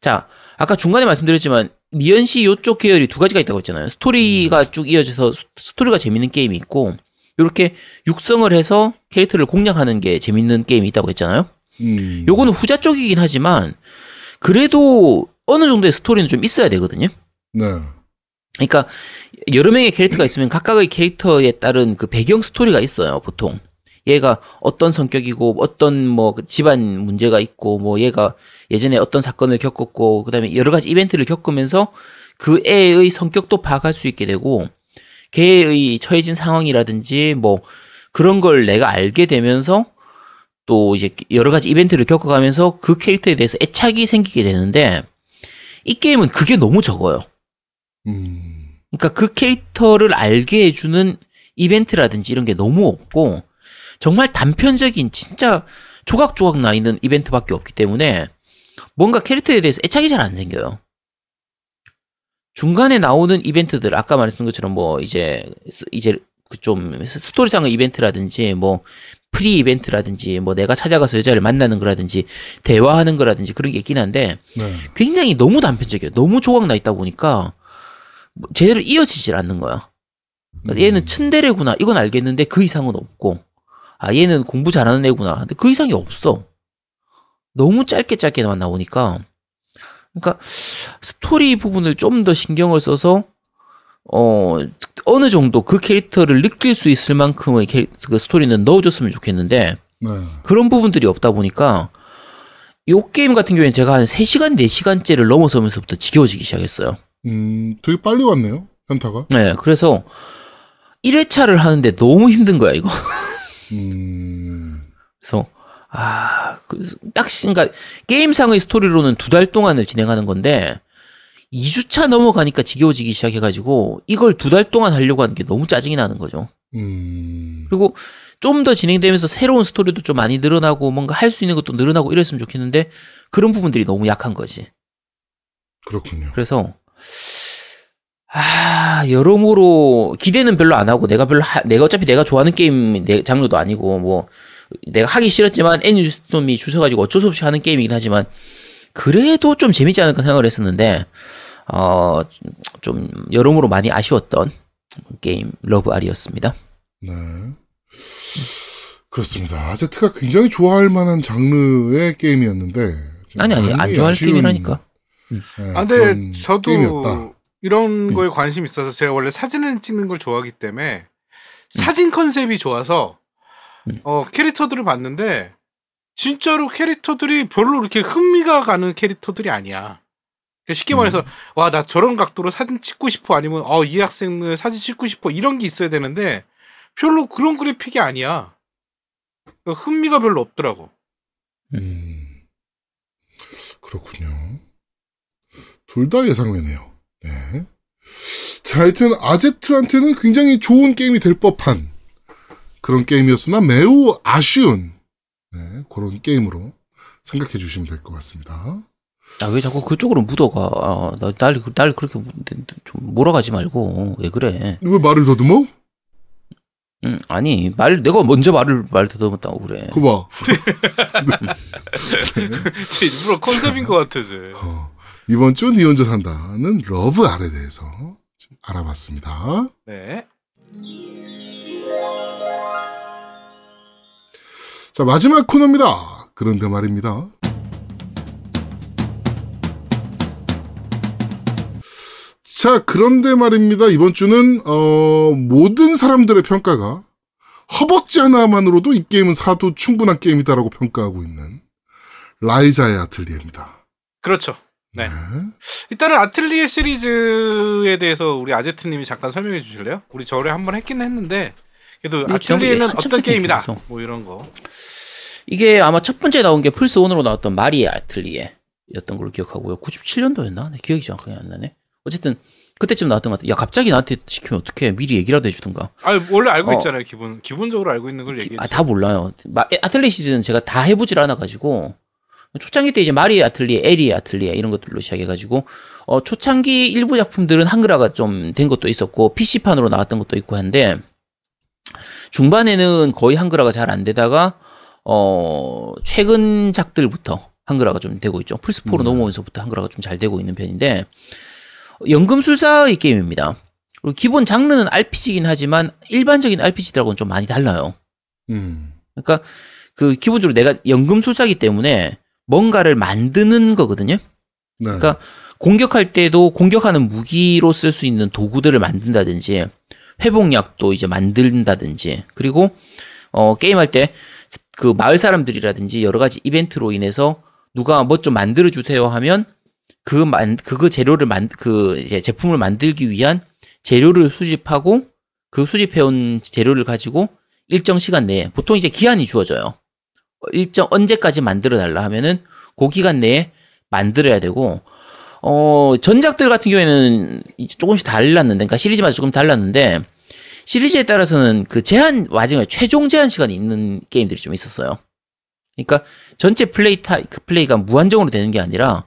자 아까 중간에 말씀드렸지만 미연 씨 요쪽 계열이 두 가지가 있다고 했잖아요. 스토리가 쭉 이어져서 스- 스토리가 재밌는 게임이 있고 이렇게 육성을 해서 캐릭터를 공략하는 게 재밌는 게임이 있다고 했잖아요. 음. 요거는 후자 쪽이긴 하지만 그래도 어느 정도의 스토리는 좀 있어야 되거든요. 네. 그러니까 여러 명의 캐릭터가 있으면 각각의 캐릭터에 따른 그 배경 스토리가 있어요, 보통. 얘가 어떤 성격이고 어떤 뭐그 집안 문제가 있고 뭐 얘가 예전에 어떤 사건을 겪었고 그다음에 여러 가지 이벤트를 겪으면서 그 애의 성격도 파악할 수 있게 되고 걔의 처해진 상황이라든지 뭐 그런 걸 내가 알게 되면서 또 이제 여러 가지 이벤트를 겪어가면서 그 캐릭터에 대해서 애착이 생기게 되는데 이 게임은 그게 너무 적어요. 음. 그러니까 그 캐릭터를 알게 해주는 이벤트라든지 이런 게 너무 없고 정말 단편적인 진짜 조각조각 나 있는 이벤트밖에 없기 때문에 뭔가 캐릭터에 대해서 애착이 잘 안 생겨요. 중간에 나오는 이벤트들 아까 말했던 것처럼 뭐 이제 스- 이제 그좀 스토리상의 이벤트라든지 뭐 free 이벤트라든지 뭐 내가 찾아가서 여자를 만나는 거라든지 대화하는 거라든지 그런 게 있긴 한데 네. 굉장히 너무 단편적이에요. 너무 조각 나 있다 보니까 뭐 제대로 이어지질 않는 거야. 그러니까 얘는 츤데레구나 이건 알겠는데 그 이상은 없고 아 얘는 공부 잘하는 애구나 근데 그 이상이 없어. 너무 짧게 짧게만 나오니까 그러니까 스토리 부분을 좀 더 신경을 써서 어 어느 정도 그 캐릭터를 느낄 수 있을 만큼의 캐, 그 스토리는 넣어줬으면 좋겠는데 네. 그런 부분들이 없다 보니까 요 게임 같은 경우에는 제가 한 3시간, 4시간째를 넘어서면서부터 지겨워지기 시작했어요. 음, 되게 빨리 왔네요. 현타가. 네, 그래서 1회차를 하는데 너무 힘든 거야, 이거. 음. 그래서, 아, 그, 딱, 그러니까, 게임상의 스토리로는 두 달 동안을 진행하는 건데, 2주차 넘어가니까 지겨워지기 시작해가지고, 이걸 두 달 동안 하려고 하는 게 너무 짜증이 나는 거죠. 음. 그리고 좀 더 진행되면서 새로운 스토리도 좀 많이 늘어나고, 뭔가 할 수 있는 것도 늘어나고 이랬으면 좋겠는데, 그런 부분들이 너무 약한 거지. 그렇군요. 그래서 아 여러모로 기대는 별로 안 하고 내가 별로 하- 내가 어차피 내가 좋아하는 게임 내 장르도 아니고 뭐 내가 하기 싫었지만 애니스톰이 주셔가지고 어쩔 수 없이 하는 게임이긴 하지만 그래도 좀 재밌지 않을까 생각을 했었는데 어 좀 여러모로 많이 아쉬웠던 게임 러브 알이었습니다. 네. 그렇습니다. 아제트가 굉장히 좋아할 만한 장르의 게임이었는데. 좀 아니 아니 안 좋아할 아쉬운, 게임이라니까. 네, 아, 근데 저도 게임이었다. 이런 거에 관심 이 있어서 제가 원래 사진을 찍는 걸 좋아하기 때문에 사진 컨셉이 좋아서 음. 어, 캐릭터들을 봤는데 진짜로 캐릭터들이 별로 이렇게 흥미가 가는 캐릭터들이 아니야. 그러니까 쉽게 말해서 와나 저런 각도로 사진 찍고 싶어 아니면 어이 학생을 사진 찍고 싶어 이런 게 있어야 되는데 별로 그런 그래픽이 아니야. 그러니까 흥미가 별로 없더라고. 음. 그렇군요. 둘 다 예상외네요. 네. 자, 하여튼 아제트한테는 굉장히 좋은 게임이 될 법한 그런 게임이었으나 매우 아쉬운 네, 그런 게임으로 생각해 주시면 될 것 같습니다. 아 왜 자꾸 그쪽으로 묻어가? 아, 나, 날, 날 그렇게 좀 몰아가지 말고 왜 그래? 왜 말을 더듬어? 응, 아니 말 내가 먼저 말을 말 더듬었다고 그래. 그거 봐. 일부러 컨셉인 것 같아 쟤. 어, 이번 주 니 혼자 산다는 러브 알에 대해서 좀 알아봤습니다. 네. 자, 마지막 코너입니다. 그런데 말입니다. 자, 그런데 말입니다. 이번 주는, 어, 모든 사람들의 평가가 허벅지 하나만으로도 이 게임은 사도 충분한 게임이다라고 평가하고 있는 라이자의 아틀리에입니다. 그렇죠. 네. 일단은 아틀리에 시리즈에 대해서 우리 아제트님이 잠깐 설명해 주실래요? 우리 저번에 한번 했긴 했는데 그래도 지난번에 아틀리에는 어떤 게임이다. 했어. 뭐 이런 거. 이게 아마 첫 번째 나온 게 플스 1으로 나왔던 마리의 아틀리에였던 걸로 기억하고요. 97년도였나? 네, 기억이 정확하게 안 나네. 어쨌든 그때쯤 나왔던 것 같아. 야 갑자기 나한테 시키면 어떡해? 미리 얘기라도 해주든가. 아 원래 알고 어. 있잖아요. 기본 기본적으로 알고 있는 걸 얘기해. 아, 다 몰라요. 마- 아틀리에 시즌은 제가 다 해보질 않아가지고 초창기 때 이제 마리의 아틀리에, 에리의 아틀리에 이런 것들로 시작해가지고 어, 초창기 일부 작품들은 한글화가 좀 된 것도 있었고 PC판으로 나왔던 것도 있고 한데 중반에는 거의 한글화가 잘 안 되다가 어, 최근 작들부터 한글화가 좀 되고 있죠. 플스4로 음. 넘어오면서부터 한글화가 좀 잘 되고 있는 편인데 연금술사의 게임입니다. 그리고 기본 장르는 RPG이긴 하지만 일반적인 RPG들하고는 좀 많이 달라요. 음, 그러니까 그 기본적으로 내가 연금술사기 때문에 뭔가를 만드는 거거든요. 네. 그러니까 공격할 때도 공격하는 무기로 쓸 수 있는 도구들을 만든다든지 회복약도 이제 만든다든지 그리고 어 게임할 때 그 마을 사람들이라든지 여러 가지 이벤트로 인해서 누가 뭐 좀 만들어 주세요 하면 그만 그거 재료를 만그 이제 제품을 만들기 위한 재료를 수집하고 그 수집해온 재료를 가지고 일정 시간 내에 보통 이제 기한이 주어져요. 일정 언제까지 만들어 달라 하면은 그 기간 내에 만들어야 되고 어 전작들 같은 경우에는 조금씩 달랐는데 그러니까 시리즈마다 조금 달랐는데 시리즈에 따라서는 그 제한 마지막에 최종 제한 시간이 있는 게임들이 좀 있었어요. 그러니까 전체 플레이 타 그 플레이가 무한정으로 되는 게 아니라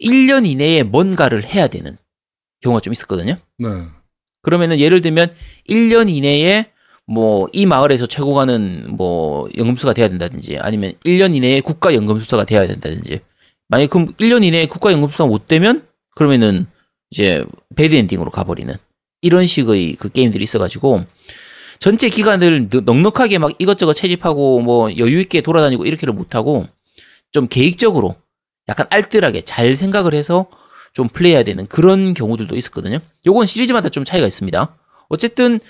1년 이내에 뭔가를 해야 되는 경우가 좀 있었거든요. 네. 그러면은 예를 들면 1년 이내에 뭐 이 마을에서 최고 가는 뭐 연금수가 돼야 된다든지 아니면 1년 이내에 국가 연금수사가 돼야 된다든지 만약 그럼 1년 이내에 국가 연금수사가 못 되면 그러면은 이제 배드 엔딩으로 가버리는 이런 식의 그 게임들이 있어가지고 전체 기간을 넉- 넉넉하게 막 이것저것 채집하고 뭐 여유 있게 돌아다니고 이렇게를 못하고 좀 계획적으로 약간 알뜰하게 잘 생각을 해서 좀 플레이해야 되는 그런 경우들도 있었거든요. 요건 시리즈마다 좀 차이가 있습니다. 어쨌든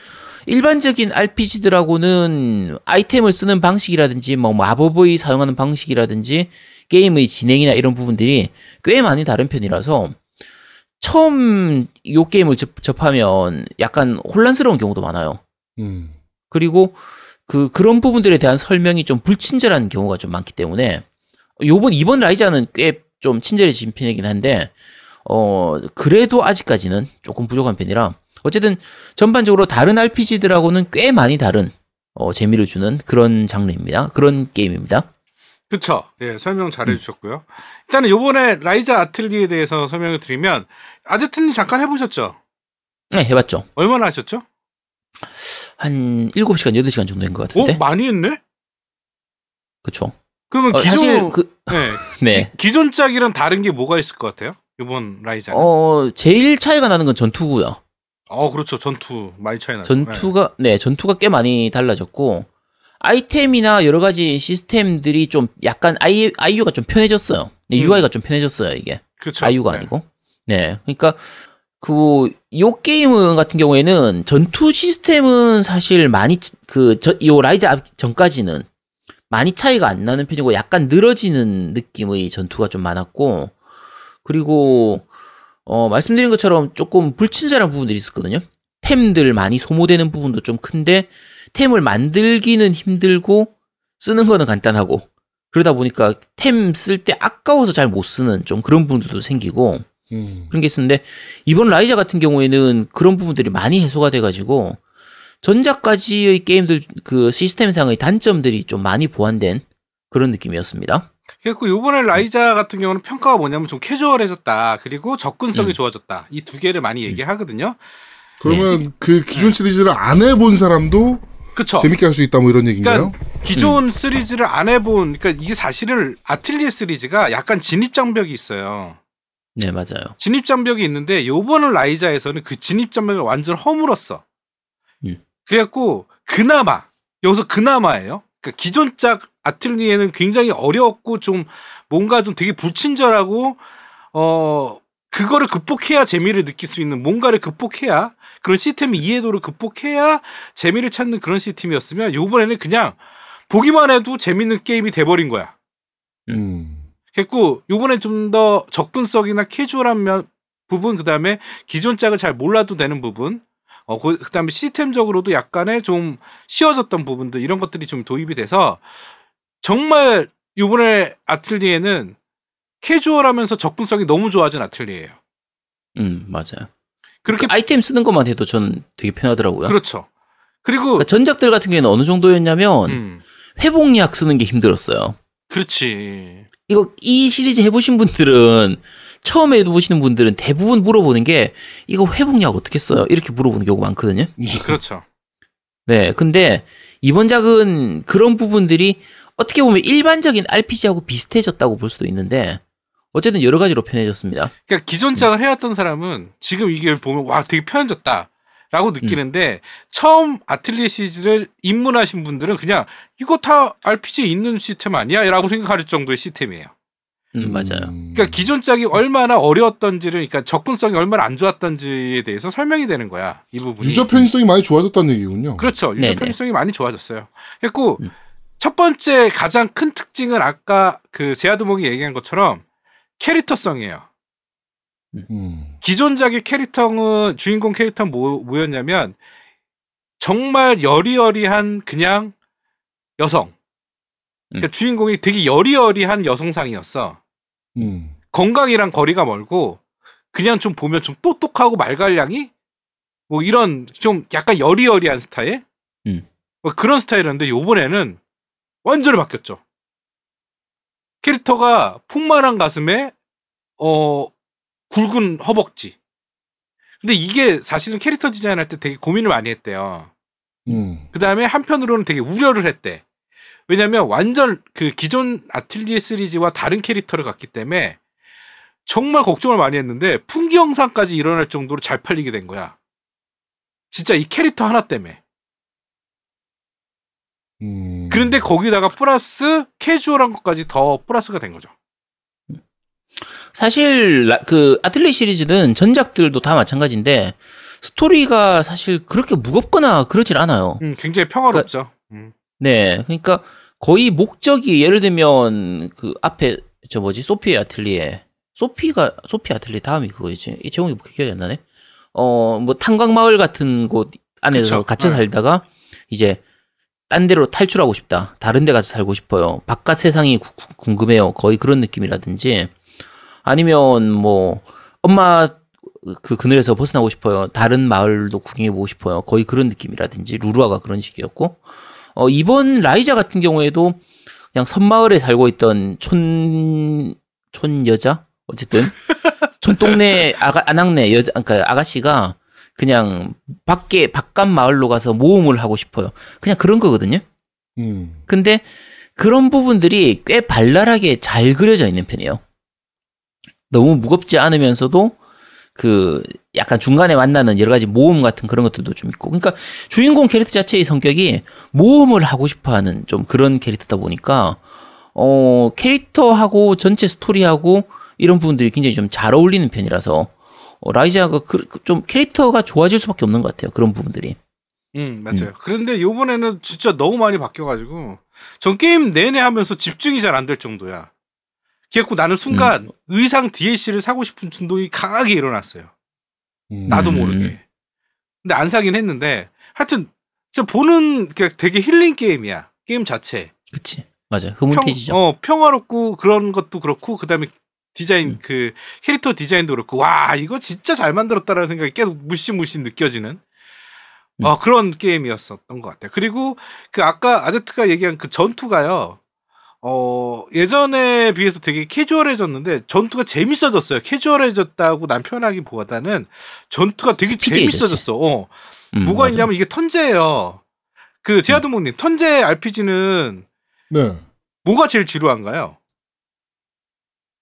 일반적인 RPG들하고는 아이템을 쓰는 방식이라든지 뭐 마법의 사용하는 방식이라든지 게임의 진행이나 이런 부분들이 꽤 많이 다른 편이라서 처음 요 게임을 접, 접하면 약간 혼란스러운 경우도 많아요. 음. 그리고 그 그런 부분들에 대한 설명이 좀 불친절한 경우가 좀 많기 때문에 요번 이번 라이자는 꽤 좀 친절해진 편이긴 한데 어 그래도 아직까지는 조금 부족한 편이라 어쨌든 전반적으로 다른 RPG들하고는 꽤 많이 다른 어 재미를 주는 그런 장르입니다. 그런 게임입니다. 그쵸. 예, 설명 잘 해주셨고요. 일단은 요번에 라이자 아틀리에 대해서 설명을 드리면, 아제트님 잠깐 해보셨죠? 네, 해봤죠. 얼마나 하셨죠? 한 7시간, 8시간 정도 된것 오, 같은데. 많이 했네? 그쵸. 그러면 어, 기존, 사실 그, 네. 네. 기존작이랑 다른 게 뭐가 있을 것 같아요? 이번 라이자는. 어, 어, 제일 차이가 나는 건 전투고요. 그렇죠. 전투. 많이 차이 나죠. 전투가 네 전투가 꽤 많이 달라졌고 아이템이나 여러 가지 시스템들이 좀 약간 아이 아이유가 좀 편해졌어요. 네, 음. UI가 좀 편해졌어요 이게 그렇죠. 아이유가 네. 아니고. 네, 그러니까 그 요 게임은 같은 경우에는 전투 시스템은 사실 많이 그요 라이자 전까지는 많이 차이가 안 나는 편이고 약간 늘어지는 느낌의 전투가 좀 많았고 그리고 어 말씀드린 것처럼 조금 불친절한 부분들이 있었거든요. 템들 많이 소모되는 부분도 좀 큰데 템을 만들기는 힘들고 쓰는 거는 간단하고 그러다 보니까 템 쓸 때 아까워서 잘 못 쓰는 좀 그런 부분들도 생기고 음. 그런 게 있었는데 이번 라이자 같은 경우에는 그런 부분들이 많이 해소가 돼가지고 전작까지의 게임들 그 시스템상의 단점들이 좀 많이 보완된 그런 느낌이었습니다. 그래서 요번에 라이자 같은 경우는 평가가 뭐냐면 좀 캐주얼해졌다. 그리고 접근성이 음. 좋아졌다. 이 두 개를 많이 얘기하거든요. 그러면 그 기존 시리즈를 안 해본 사람도 그쵸. 재밌게 할 수 있다 뭐 이런 얘기인가요? 그러니까 기존 시리즈를 안 해본, 그러니까 이게 사실은 아틀리에 시리즈가 약간 진입 장벽이 있어요. 네 맞아요. 진입 장벽이 있는데 요번 라이자에서는 그 진입 장벽을 완전 허물었어. 음. 그래갖고 그나마 여기서 그나마예요. 그러니까 기존 짝 아틀리에는 굉장히 어려웠고 좀 뭔가 좀 되게 불친절하고 어 그거를 극복해야 재미를 느낄 수 있는 뭔가를 극복해야 그런 시스템의 이해도를 극복해야 재미를 찾는 그런 시스템이었으면 요번에는 그냥 보기만 해도 재밌는 게임이 돼버린 거야. 음. 했고 요번엔 좀더 접근성이나 캐주얼한 면, 부분 그다음에 기존 짝을 잘 몰라도 되는 부분 어 그, 그다음에 시스템적으로도 약간의 좀 쉬워졌던 부분들 이런 것들이 좀 도입이 돼서 정말 요번에 아틀리에는 캐주얼하면서 접근성이 너무 좋아진 아틀리에예요. 음 맞아요. 그렇게 그 아이템 쓰는 것만 해도 전 되게 편하더라고요. 그렇죠. 그리고 그러니까 전작들 같은 경우에는 어느 정도였냐면 음, 회복약 쓰는 게 힘들었어요. 그렇지. 이거 이 시리즈 해보신 분들은 처음에 해보시는 분들은 대부분 물어보는 게 이거 회복약 어떻게 써요? 이렇게 물어보는 경우가 많거든요. 그렇죠. 네, 근데 이번 작은 그런 부분들이 어떻게 보면 일반적인 RPG하고 비슷해졌다고 볼 수도 있는데 어쨌든 여러 가지로 편해졌습니다. 그러니까 기존 짝을 해왔던 사람은 지금 이게 보면 와 되게 편해졌다. 라고 느끼는데 처음 아틀리에 시리즈를 입문하신 분들은 그냥 이거 다 RPG에 있는 시스템 아니야? 라고 생각할 정도의 시스템이에요. 음, 맞아요. 그러니까 기존 짝이 얼마나 어려웠던지를 그러니까 접근성이 얼마나 안 좋았던지에 대해서 설명이 되는 거야. 이 부분이. 유저 편의성이 많이 좋아졌다는 얘기군요. 그렇죠. 유저 네네. 편의성이 많이 좋아졌어요. 그래고 음. 첫 번째 가장 큰 특징은 아까 그 제아드목이 얘기한 것처럼 캐릭터성이에요. 음. 기존작의 캐릭터는 주인공 캐릭터는 뭐, 뭐였냐면 정말 여리여리한 그냥 여성. 그러니까 주인공이 되게 여리여리한 여성상이었어. 음. 건강이랑 거리가 멀고 그냥 좀 보면 좀 똑똑하고 말갈량이 뭐 이런 좀 약간 여리여리한 스타일. 음. 뭐 그런 스타일이었는데 요번에는 완전히 바뀌었죠. 캐릭터가 풍만한 가슴에 어 굵은 허벅지. 근데 이게 사실은 캐릭터 디자인할 때 되게 고민을 많이 했대요. 음. 그 다음에 한편으로는 되게 우려를 했대. 왜냐면 완전 그 기존 아틀리에 시리즈와 다른 캐릭터를 갖기 때문에 정말 걱정을 많이 했는데 풍기 영상까지 일어날 정도로 잘 팔리게 된 거야. 진짜 이 캐릭터 하나 때문에. 음. 그런데 거기다가 플러스 캐주얼한 것까지 더 플러스가 된 거죠. 사실 라- 그 아틀리 시리즈는 전작들도 다 마찬가지인데 스토리가 사실 그렇게 무겁거나 그러질 않아요. 음, 굉장히 평화롭죠. 음. 네, 그러니까 거의 목적이 예를 들면 그 앞에 저 뭐지 소피 아틀리에 소피가 소피 아틀리에 다음이 그거지. 이 제목이 기억이 안 나네. 어 뭐 탄광 마을 같은 곳 안에서 그쵸. 갇혀 네. 살다가 이제 딴 데로 탈출하고 싶다. 다른 데 가서 살고 싶어요. 바깥 세상이 구- 구- 궁금해요. 거의 그런 느낌이라든지 아니면 뭐 엄마 그 그늘에서 벗어나고 싶어요. 다른 마을도 구경해 보고 싶어요. 거의 그런 느낌이라든지 루루아가 그런 식이었고 어 이번 라이자 같은 경우에도 그냥 섬마을에 살고 있던 촌, 촌 여자? 어쨌든, 촌 동네 아가, 아낙네 여자, 그러니까 아가씨가 그냥 밖에, 바깥 마을로 가서 모험을 하고 싶어요. 그냥 그런 거거든요. 음. 근데 그런 부분들이 꽤 발랄하게 잘 그려져 있는 편이에요. 너무 무겁지 않으면서도 그 약간 중간에 만나는 여러 가지 모험 같은 그런 것들도 좀 있고. 그러니까 주인공 캐릭터 자체의 성격이 모험을 하고 싶어 하는 좀 그런 캐릭터다 보니까 어, 캐릭터하고 전체 스토리하고 이런 부분들이 굉장히 좀 잘 어울리는 편이라서 어, 라이자가 그, 그좀 캐릭터가 좋아질 수밖에 없는 것 같아요. 그런 부분들이. 음, 맞아요. 그런데 요번에는 진짜 너무 많이 바뀌어 가지고, 전 게임 내내 하면서 집중이 잘 안 될 정도야. 그래갖고 나는 순간 음. 의상 DLC를 사고 싶은 충동이 강하게 일어났어요. 음. 나도 음. 모르게. 근데 안 사긴 했는데, 하여튼, 진짜 보는, 게 되게 힐링 게임이야. 게임 자체. 그치. 맞아요. 평, 흐뭇해지죠. 어, 평화롭고 그런 것도 그렇고, 그 다음에 디자인, 음. 그, 캐릭터 디자인도 그렇고, 와, 이거 진짜 잘 만들었다라는 생각이 계속 무시무시 느껴지는, 음. 어, 그런 게임이었었던 것 같아요. 그리고 그 아까 아제트가 얘기한 그 전투가요, 어, 예전에 비해서 되게 캐주얼해졌는데, 전투가 재밌어졌어요. 캐주얼해졌다고 난 표현하기 보다는, 전투가 되게. 재밌어졌어. 어. 음, 뭐가 맞아요. 있냐면 이게 턴제예요. 그, 제아도목님, 턴제 RPG는 네. 뭐가 제일 지루한가요?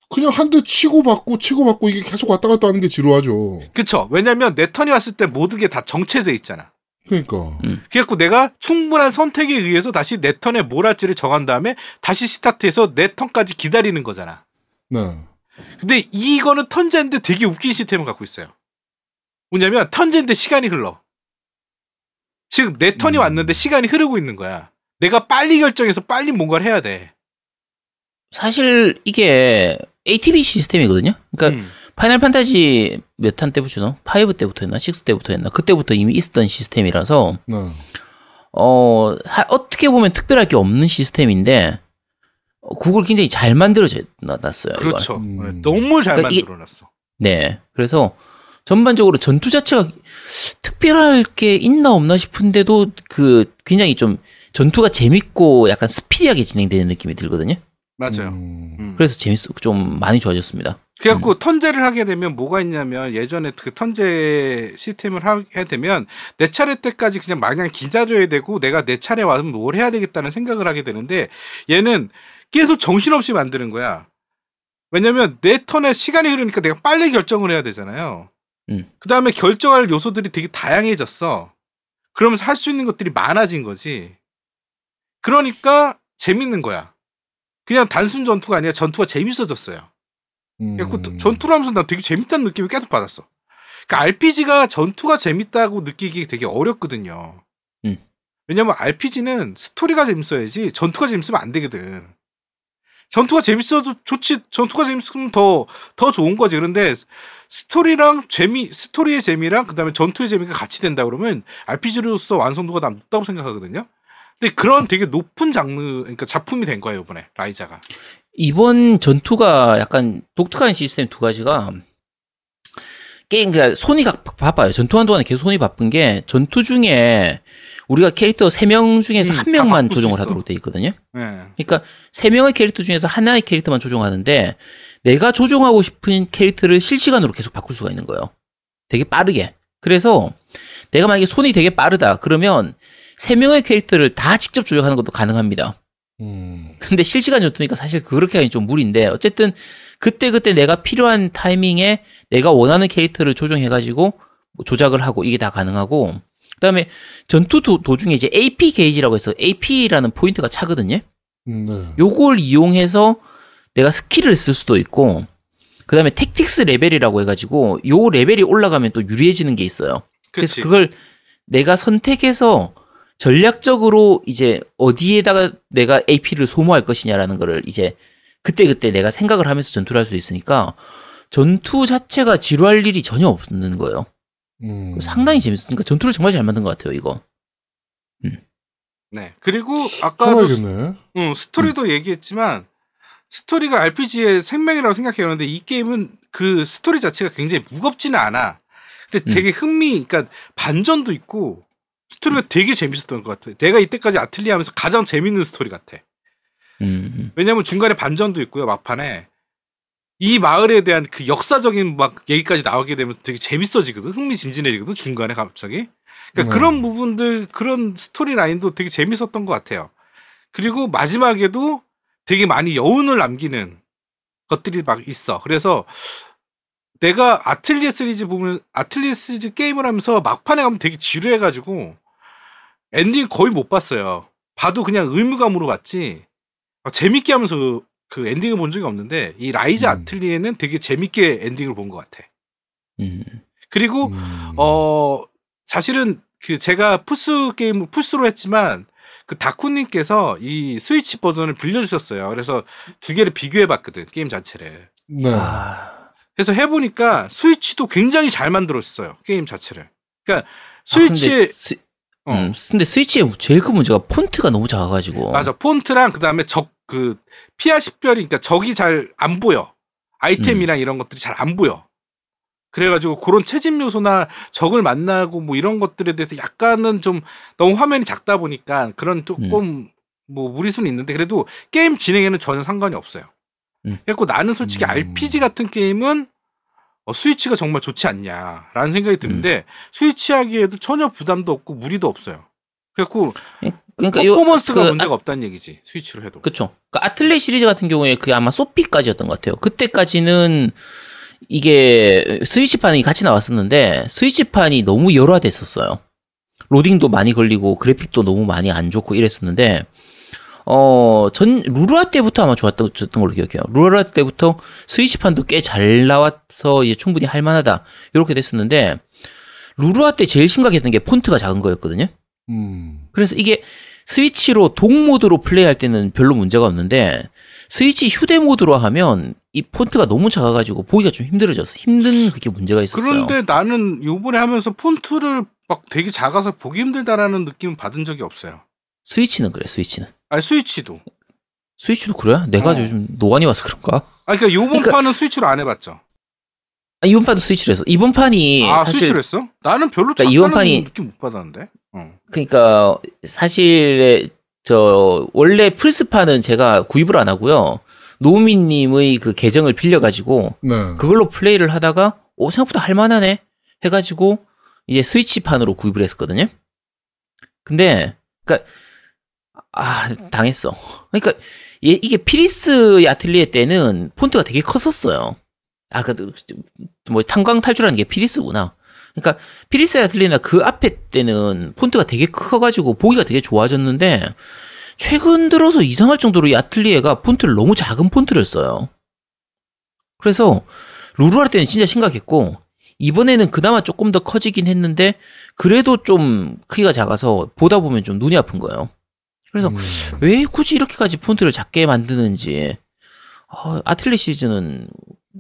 그냥 한 대 치고 받고 치고 받고 이게 계속 왔다 갔다 하는 게 지루하죠. 그쵸. 왜냐면 내 턴이 왔을 때 모든 게 다 정체돼 있잖아. 그러니까. 그래갖고 내가 충분한 선택에 의해서 다시 내 턴에 뭘 할지를 정한 다음에 다시 스타트해서 내 턴까지 기다리는 거잖아. 네. 근데 이거는 턴제인데 되게 웃긴 시스템을 갖고 있어요. 뭐냐면 턴제인데 시간이 흘러. 지금 내 턴이 음. 왔는데 시간이 흐르고 있는 거야. 내가 빨리 결정해서 빨리 뭔가를 해야 돼. 사실 이게 ATB 시스템이거든요. 그러니까 음. 파이널 판타지 몇 탄 때부터나? 5 때부터 했나? 6 때부터 했나? 그때부터 이미 있었던 시스템이라서 네. 어 사- 어떻게 보면 특별할 게 없는 시스템인데 어, 그걸 굉장히 잘 만들어져 놨어요. 이걸. 그렇죠. 음. 네, 너무 잘 그러니까 이- 만들어놨어. 네. 그래서 전반적으로 전투 자체가 특별할 게 있나 없나 싶은데도 그 굉장히 좀 전투가 재밌고 약간 스피디하게 진행되는 느낌이 들거든요. 맞아요. 음. 음. 그래서 재밌어 좀 많이 좋아졌습니다. 그래갖고 턴제를 하게 되면 뭐가 있냐면 예전에 그 턴제 시스템을 하게 되면 내 차례 때까지 그냥 마냥 기다려야 되고 내가 내 차례 와서 뭘 해야 되겠다는 생각을 하게 되는데 얘는 계속 정신없이 만드는 거야. 왜냐면 내 턴에 시간이 흐르니까 내가 빨리 결정을 해야 되잖아요. 음. 그 다음에 결정할 요소들이 되게 다양해졌어. 그러면서 할 수 있는 것들이 많아진 거지. 그러니까 재밌는 거야. 그냥 단순 전투가 아니라 전투가 재밌어졌어요. 음. 그래갖고 또 전투를 하면서 난 되게 재밌다는 느낌을 계속 받았어. 그러니까 RPG가 전투가 재밌다고 느끼기 되게 어렵거든요. 음. 왜냐면 RPG는 스토리가 재밌어야지 전투가 재밌으면 안 되거든. 전투가 재밌어도 좋지, 전투가 재밌으면 더, 더 좋은 거지. 그런데 스토리랑 재미, 스토리의 재미랑 그 다음에 전투의 재미가 같이 된다 그러면 RPG로서 완성도가 난 높다고 생각하거든요. 근데 그런 되게 높은 장르, 그러니까 작품이 된 거예요, 이번에. 라이자가. 이번 전투가 약간 독특한 시스템 두 가지가 게임 그 손이 가- 바빠요. 전투하는 동안에 계속 손이 바쁜 게 전투 중에 우리가 캐릭터 세 명 중에서 음, 한다 명만 조정을 있어. 하도록 돼 있거든요. 예. 그러니까 세 명의 캐릭터 중에서 하나의 캐릭터만 조종하는데 내가 조종하고 싶은 캐릭터를 실시간으로 계속 바꿀 수가 있는 거예요. 되게 빠르게. 그래서 내가 만약에 손이 되게 빠르다 그러면 세 명의 캐릭터를 다 직접 조작하는 것도 가능합니다. 음. 근데 실시간 전투니까 사실 그렇게 하기 좀 무리인데 어쨌든 그때 그때 내가 필요한 타이밍에 내가 원하는 캐릭터를 조정해가지고 뭐 조작을 하고 이게 다 가능하고 그다음에 전투 도, 도중에 이제 AP 게이지라고 해서 AP라는 포인트가 차거든요. 음, 네. 요걸 이용해서 내가 스킬을 쓸 수도 있고 그다음에 택틱스 레벨이라고 해가지고 요 레벨이 올라가면 또 유리해지는 게 있어요. 그래서 그치. 그걸 내가 선택해서 전략적으로 이제 어디에다가 내가 AP를 소모할 것이냐라는 거를 이제 그때 그때 내가 생각을 하면서 전투를 할 수 있으니까 전투 자체가 지루할 일이 전혀 없는 거예요. 음. 상당히 재밌으니까 전투를 정말 잘 만든 것 같아요, 이거. 네. 그리고 아까도 스-. 응, 스토리도 얘기했지만 스토리가 RPG의 생명이라고 생각해요. 근데 이 게임은 그 스토리 자체가 굉장히 무겁지는 않아. 근데 되게 흥미, 그러니까 반전도 있고 스토리가 되게 재밌었던 것 같아. 내가 이때까지 아틀리에 하면서 가장 재밌는 스토리 같아. 음, 왜냐면 중간에 반전도 있고요, 막판에. 이 마을에 대한 그 역사적인 막 얘기까지 나오게 되면 되게 재밌어지거든. 흥미진진해지거든, 중간에 갑자기. 그러니까 음. 그런 부분들, 그런 스토리 라인도 되게 재밌었던 것 같아요. 그리고 마지막에도 되게 많이 여운을 남기는 것들이 막 있어. 그래서 내가 아틀리에 시리즈 보면, 아틀리에 시리즈 게임을 하면서 막판에 가면 되게 지루해가지고 엔딩 거의 못 봤어요. 봐도 그냥 의무감으로 봤지. 아, 재밌게 하면서 그 엔딩을 본 적이 없는데 이 라이자 음. 아틀리에는 되게 재밌게 엔딩을 본 것 같아. 음. 그리고 음. 어 사실은 그 제가 플스 게임을 플스로 했지만 그 다쿠님께서 이 스위치 버전을 빌려주셨어요. 그래서 두 개를 비교해봤거든 게임 자체를. 네. 아, 그래서 해보니까 스위치도 굉장히 잘 만들었어요 게임 자체를. 그러니까 아, 스위치에 근데, 스, 어. 음, 근데 스위치의 제일 큰 문제가 폰트가 너무 작아가지고. 맞아 폰트랑 그 다음에 적 그 피아 식별이 그러니까 적이 잘 안 보여 아이템이랑 이런 것들이 잘 안 보여 그래가지고 그런 채집 요소나 적을 만나고 뭐 이런 것들에 대해서 약간은 좀 너무 화면이 작다 보니까 그런 조금 뭐 무리수는 있는데 그래도 게임 진행에는 전혀 상관이 없어요. 음. 그래서 나는 솔직히 음. RPG 같은 게임은 어, 스위치가 정말 좋지 않냐라는 생각이 드는데 스위치 하기에도 전혀 부담도 없고 무리도 없어요. 그래갖고 그러니까 요- 퍼포먼스가 그 문제가 없다는 얘기지 스위치로 해도. 그쵸. 그 아틀레 시리즈 같은 경우에 그게 아마 소피까지였던 것 같아요. 그때까지는 이게 스위치판이 같이 나왔었는데 스위치판이 너무 열화됐었어요. 로딩도 많이 걸리고 그래픽도 너무 많이 안 좋고 이랬었는데 어, 전 루루아 때부터 아마 좋았던 좋았던 걸로 기억해요. 루루아 때부터 스위치판도 꽤 잘 나와서 이제 충분히 할 만하다. 이렇게 됐었는데 루루아 때 제일 심각했던 게 폰트가 작은 거였거든요. 음. 그래서 이게 스위치로 dock 모드로 플레이할 때는 별로 문제가 없는데 스위치 휴대 모드로 하면 이 폰트가 너무 작아가지고 보기가 좀 힘들어졌어. 힘든 그게 문제가 있었어요. 그런데 나는 요번에 하면서 폰트를 막 되게 작아서 보기 힘들다라는 느낌을 받은 적이 없어요. 스위치는 그래. 스위치는. 아니 스위치도. 스위치도 그래? 내가 어. 요즘 노안이 와서 그런가? 아 그러니까 요번 그러니까- 판은 스위치로 안 해봤죠. 아, 이번 판도 스위치로 했어. 이번 판이 아 사실 스위치로 했어? 나는 별로 그러니까 이번 판이- 느낌 못 받았는데. 어. 그러니까 사실 저 원래 플스판은 제가 구입을 안 하고요. 노미님의 그 계정을 빌려가지고 네. 그걸로 플레이를 하다가 오 생각보다 할만하네 해가지고 이제 스위치판으로 구입을 했었거든요. 근데 그러니까 아 당했어. 그러니까 얘, 이게 피리스 아틀리에 때는 폰트가 되게 컸었어요. 아 그 뭐 탄광 탈출하는 게 피리스구나. 그러니까 피리스 아틀리에나 그 앞에 때는 폰트가 되게 커가지고 보기가 되게 좋아졌는데 최근 들어서 이상할 정도로 이 아틀리에가 폰트를 너무 작은 폰트를 써요. 그래서 루루아 때는 진짜 심각했고 이번에는 그나마 조금 더 커지긴 했는데 그래도 좀 크기가 작아서 보다 보면 좀 눈이 아픈 거예요. 그래서 음. 왜 굳이 이렇게까지 폰트를 작게 만드는지 어, 아틀리에 시리즈는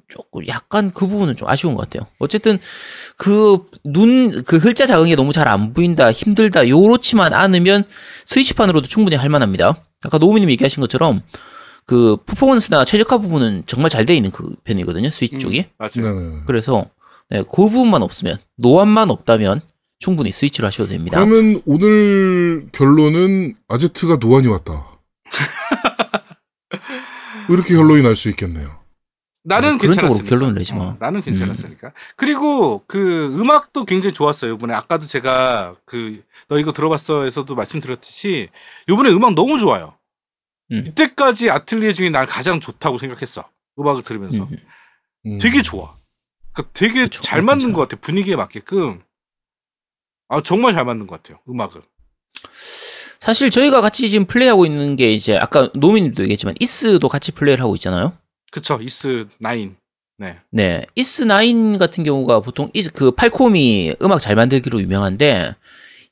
조금 약간 그 부분은 좀 아쉬운 것 같아요. 어쨌든 그 눈 그 글자 작은 게 너무 잘 안 보인다 힘들다 요렇지만 않으면 스위치판으로도 충분히 할 만합니다. 아까 노우미님 얘기하신 것처럼 그 퍼포먼스나 최적화 부분은 정말 잘 돼 있는 그 편이거든요 스위치 쪽이. 음, 맞아요. 네네. 그래서 네, 그 부분만 없으면 노안만 없다면 충분히 스위치로 하셔도 됩니다. 그러면 오늘 결론은 아제트가 노안이 왔다. 이렇게 결론이 날 수 있겠네요. 나는 뭐 쪽으로 괜찮았으니까. 결론을 내지 마. 어, 나는 괜찮았으니까. 그리고 그 음악도 굉장히 좋았어요. 이번에 아까도 제가 그 너 이거 들어봤어에서도 말씀드렸듯이 이번에 음악 너무 좋아요. 음. 이때까지 아틀리에 중에 난 가장 좋다고 생각했어. 음악을 들으면서 음. 음. 되게 좋아. 그러니까 되게 그쵸, 잘 맞는 괜찮아. 것 같아. 분위기에 맞게끔. 아 정말 잘 맞는 것 같아요. 음악을. 사실 저희가 같이 지금 플레이하고 있는 게 이제 아까 노민님도 얘기했지만 이스도 같이 플레이를 하고 있잖아요. 그쵸. 이스 Nine. 네. 네, 이스 9 같은 경우가 보통 이스 그 팔콤이 음악 잘 만들기로 유명한데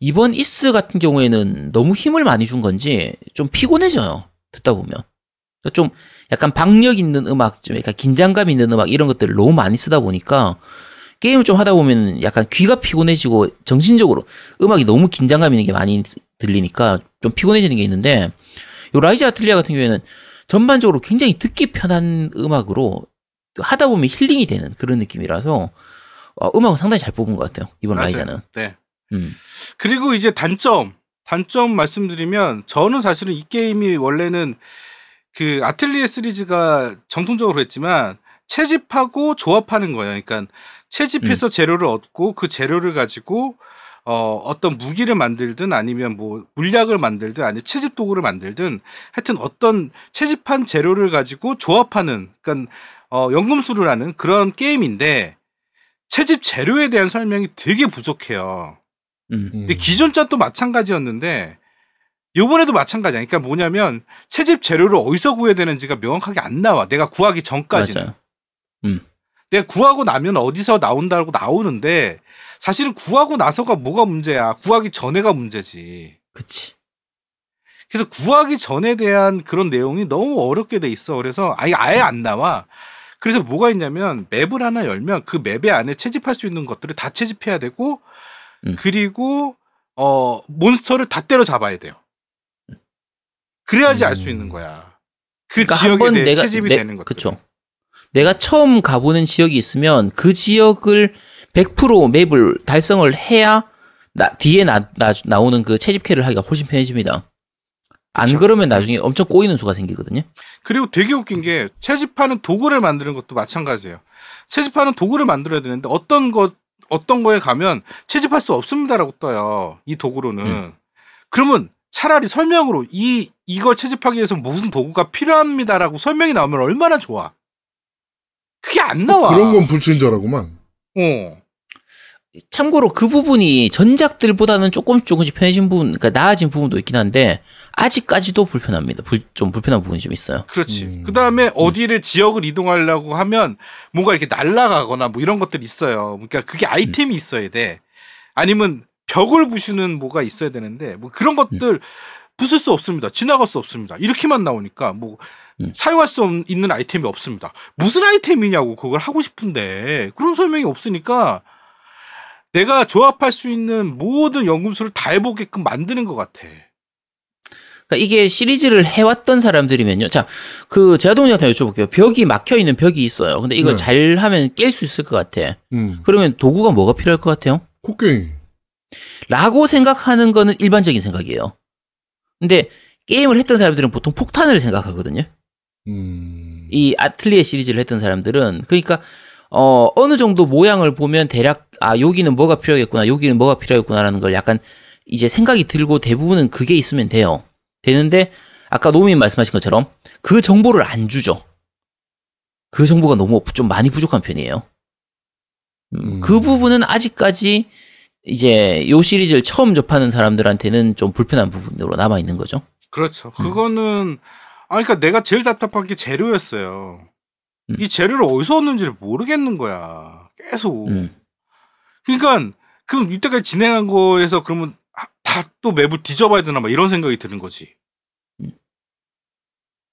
이번 이스 같은 경우에는 너무 힘을 많이 준 건지 좀 피곤해져요. 듣다 보면 그러니까 좀 약간 박력 있는 음악, 좀 약간 긴장감 있는 음악 이런 것들을 너무 많이 쓰다 보니까 게임을 좀 하다 보면 약간 귀가 피곤해지고 정신적으로 음악이 너무 긴장감 있는 게 많이 들리니까 좀 피곤해지는 게 있는데 요 라이자 아틀리에 같은 경우에는 전반적으로 굉장히 듣기 편한 음악으로 하다 보면 힐링이 되는 그런 느낌이라서 어, 음악은 상당히 잘 뽑은 것 같아요 이번 맞아요. 라이자는. 네. 음. 그리고 이제 단점, 단점 말씀드리면 저는 사실은 이 게임이 원래는 그 아틀리에 시리즈가 정통적으로 했지만 채집하고 조합하는 거예요. 그러니까 채집해서 재료를 얻고 그 재료를 가지고 어, 어떤 무기를 만들든 아니면 뭐 물약을 만들든 아니면 채집 도구를 만들든 하여튼 어떤 채집한 재료를 가지고 조합하는 그러니까 어, 연금술을 하는 그런 게임인데 채집 재료에 대한 설명이 되게 부족해요. 음. 음. 근데 기존 짠도 마찬가지였는데 요번에도 마찬가지야. 그러니까 뭐냐면 채집 재료를 어디서 구해야 되는지가 명확하게 안 나와. 내가 구하기 전까지는. 맞아요. 내가 구하고 나면 어디서 나온다고 나오는데 사실은 구하고 나서가 뭐가 문제야. 구하기 전에가 문제지. 그치. 그래서 구하기 전에 대한 그런 내용이 너무 어렵게 돼 있어. 그래서 아예 아예 안 나와. 그래서 뭐가 있냐면 맵을 하나 열면 그 맵의 안에 채집할 수 있는 것들을 다 채집해야 되고 음. 그리고 어 몬스터를 다 때려 잡아야 돼요. 그래야지 알수 음. 있는 거야. 그 그러니까 지역에 대해 내가 채집이 내- 되는 것들. 내가 처음 가보는 지역이 있으면 그 지역을 100% 맵을 달성을 해야 나, 뒤에 나, 나, 나 오는 그 채집캐를 하기가 훨씬 편해집니다. 안 그쵸. 그러면 나중에 엄청 꼬이는 수가 생기거든요. 그리고 되게 웃긴 게 채집하는 도구를 만드는 것도 마찬가지예요. 채집하는 도구를 만들어야 되는데 어떤 것 어떤 거에 가면 채집할 수 없습니다라고 떠요. 이 도구로는. 음. 그러면 차라리 설명으로 이 이걸 채집하기 위해서 무슨 도구가 필요합니다라고 설명이 나오면 얼마나 좋아. 그게 안 나와. 그런 건 불친절하구만. 어. 참고로 그 부분이 전작들보다는 조금씩 조금씩 편해진 부분, 그러니까 나아진 부분도 있긴 한데 아직까지도 불편합니다. 불, 좀 불편한 부분이 좀 있어요. 그렇지. 음. 그 다음에 어디를 지역을 이동하려고 하면 뭔가 이렇게 날아가거나 뭐 이런 것들이 있어요. 그러니까 그게 아이템이 있어야 돼. 아니면 벽을 부수는 뭐가 있어야 되는데 뭐 그런 것들 부술 수 없습니다. 지나갈 수 없습니다. 이렇게만 나오니까 뭐 음. 사용할 수 없- 있는 아이템이 없습니다. 무슨 아이템이냐고 그걸 하고 싶은데 그런 설명이 없으니까 내가 조합할 수 있는 모든 연금술을 다 해보게끔 만드는 것 같아. 그러니까 이게 시리즈를 해왔던 사람들이면요. 자, 그 제아동님한테 여쭤볼게요. 벽이 막혀 있는 벽이 있어요. 근데 이걸 네. 잘 하면 깰 수 있을 것 같아. 음. 그러면 도구가 뭐가 필요할 것 같아요? 코끼리. 라고 생각하는 거는 일반적인 생각이에요. 근데 게임을 했던 사람들은 보통 폭탄을 생각하거든요. 음. 이 아틀리에 시리즈를 했던 사람들은 그러니까 어 어느 정도 모양을 보면 대략 아 여기는 뭐가 필요하겠구나 여기는 뭐가 필요하겠구나라는 걸 약간 이제 생각이 들고 대부분은 그게 있으면 돼요 되는데 아까 노민 말씀하신 것처럼 그 정보를 안 주죠 그 정보가 너무 좀 많이 부족한 편이에요 음, 음. 그 부분은 아직까지 이제 요 시리즈를 처음 접하는 사람들한테는 좀 불편한 부분으로 남아 있는 거죠 그렇죠. 그거는 아 그러니까 내가 제일 답답한 게 재료였어요. 음. 이 재료를 어디서 얻는지를 모르겠는 거야. 계속. 음. 그러니까 그럼 이때까지 진행한 거에서 그러면 다 또 맵을 뒤져봐야 되나 막 이런 생각이 드는 거지. 음.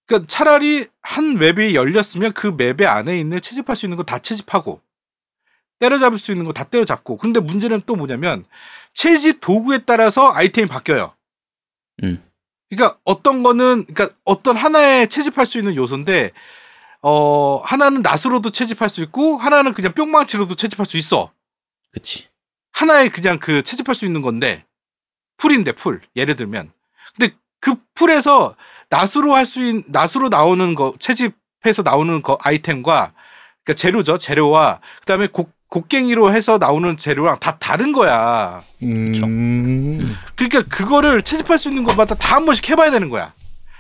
그러니까 차라리 한 맵이 열렸으면 그 맵의 안에 있는 채집할 수 있는 거 다 채집하고 때려잡을 수 있는 거 다 때려잡고 근데 문제는 또 뭐냐면 채집 도구에 따라서 아이템이 바뀌어요. 음. 그러니까 어떤 거는 그러니까 어떤 하나의 채집할 수 있는 요소인데 어 하나는 낫으로도 채집할 수 있고 하나는 그냥 뿅망치로도 채집할 수 있어. 그치 하나의 그냥 그 채집할 수 있는 건데 풀인데 풀 예를 들면 근데 그 풀에서 낫으로 할 수 있는 낫으로 나오는 거 채집해서 나오는 거 아이템과 그러니까 재료죠. 재료와 그다음에 곡 곡괭이로 해서 나오는 재료랑 다 다른 거야. 음. 그러니까 그거를 채집할 수 있는 것마다 다 한 번씩 해봐야 되는 거야.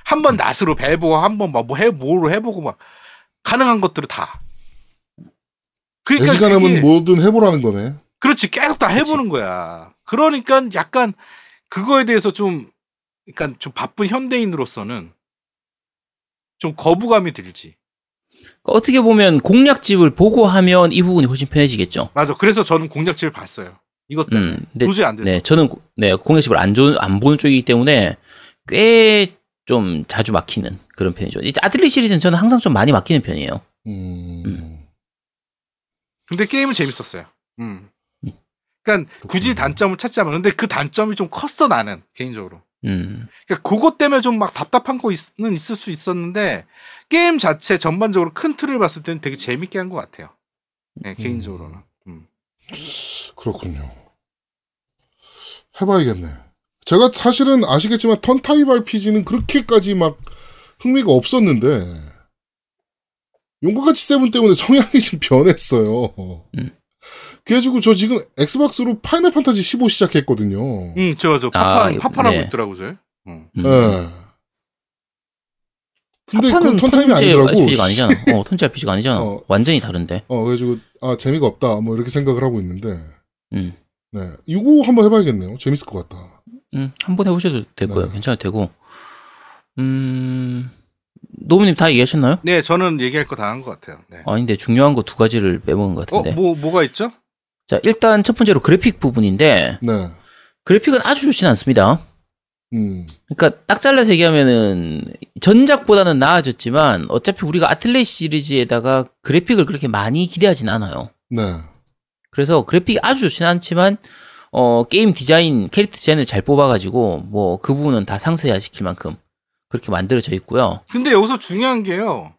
한 번 낫으로 배보고 한번뭐해 뭐로 해보고 막 가능한 것들을 다. 그러니까 애시간 하면 그게- 뭐든 해보라는 거네. 그렇지 계속 다 해보는 거야. 그러니까 약간 그거에 대해서 좀 그러니까 좀 바쁜 현대인으로서는 좀 거부감이 들지. 그러니까 어떻게 보면 공략집을 보고 하면 이 부분이 훨씬 편해지겠죠. 맞아. 그래서 저는 공략집을 봤어요. 이것 때문에 음, 근데 도저히 안 돼서. 네, 저는 고- 네, 공략집을 안, 조, 안 보는 쪽이기 때문에 꽤 좀 자주 막히는 그런 편이죠. 이 아틀리 시리즈는 저는 항상 좀 많이 막히는 편이에요. 음. 음. 근데 게임은 재밌었어요. 음. 그러니까 굳이 단점을 찾자면 근데 그 단점이 좀 컸어 나는 개인적으로. 음. 그러니까 그것 때문에 좀 막 답답한 거는 있을 수 있었는데 게임 자체 전반적으로 큰 틀을 봤을 때는 되게 재밌게 한 것 같아요. 네, 개인적으로는. 음. 그렇군요. 해봐야겠네. 제가 사실은 아시겠지만 turn 타입 RPG는 그렇게까지 막 흥미가 없었는데 용과같이 Seven 때문에 성향이 좀 변했어요. 음. 그래가지고 저 지금 엑스박스로 파이널 판타지 15 시작했거든요. 음, 저, 저, 아, 파판, 이거- 파판하고 네. 있더라고, 저. 음. 음. 예. 근데 그건 턴타임이 아니더라고. RPG가 아니잖아. 어, 턴제 RPG가 아니잖아. 어. 완전히 다른데. 어, 그래가지고, 아, 재미가 없다. 뭐, 이렇게 생각을 하고 있는데, 음. 네. 이거 한번 해봐야겠네요. 재밌을 것 같다. 음, 한번 해보셔도 될 네. 거예요. 괜찮을 테고. 음, 노무님 다 얘기하셨나요? 네, 저는 얘기할 거 다 한 것 같아요. 네. 아닌데 중요한 거 두 가지를 빼먹은 것 어, 같은데. 뭐, 뭐가 있죠? 자, 일단 첫 번째로 그래픽 부분인데 네. 그래픽은 아주 좋진 않습니다. 음, 그러니까 딱 잘라서 얘기하면은 전작보다는 나아졌지만 어차피 우리가 아틀레 시리즈에다가 그래픽을 그렇게 많이 기대하진 않아요. 네. 그래서 그래픽이 아주 좋진 않지만 어 게임 디자인 캐릭터 디자인을 잘 뽑아가지고 뭐 그 부분은 다 상세화 시킬 만큼 그렇게 만들어져 있고요. 근데 여기서 중요한 게요.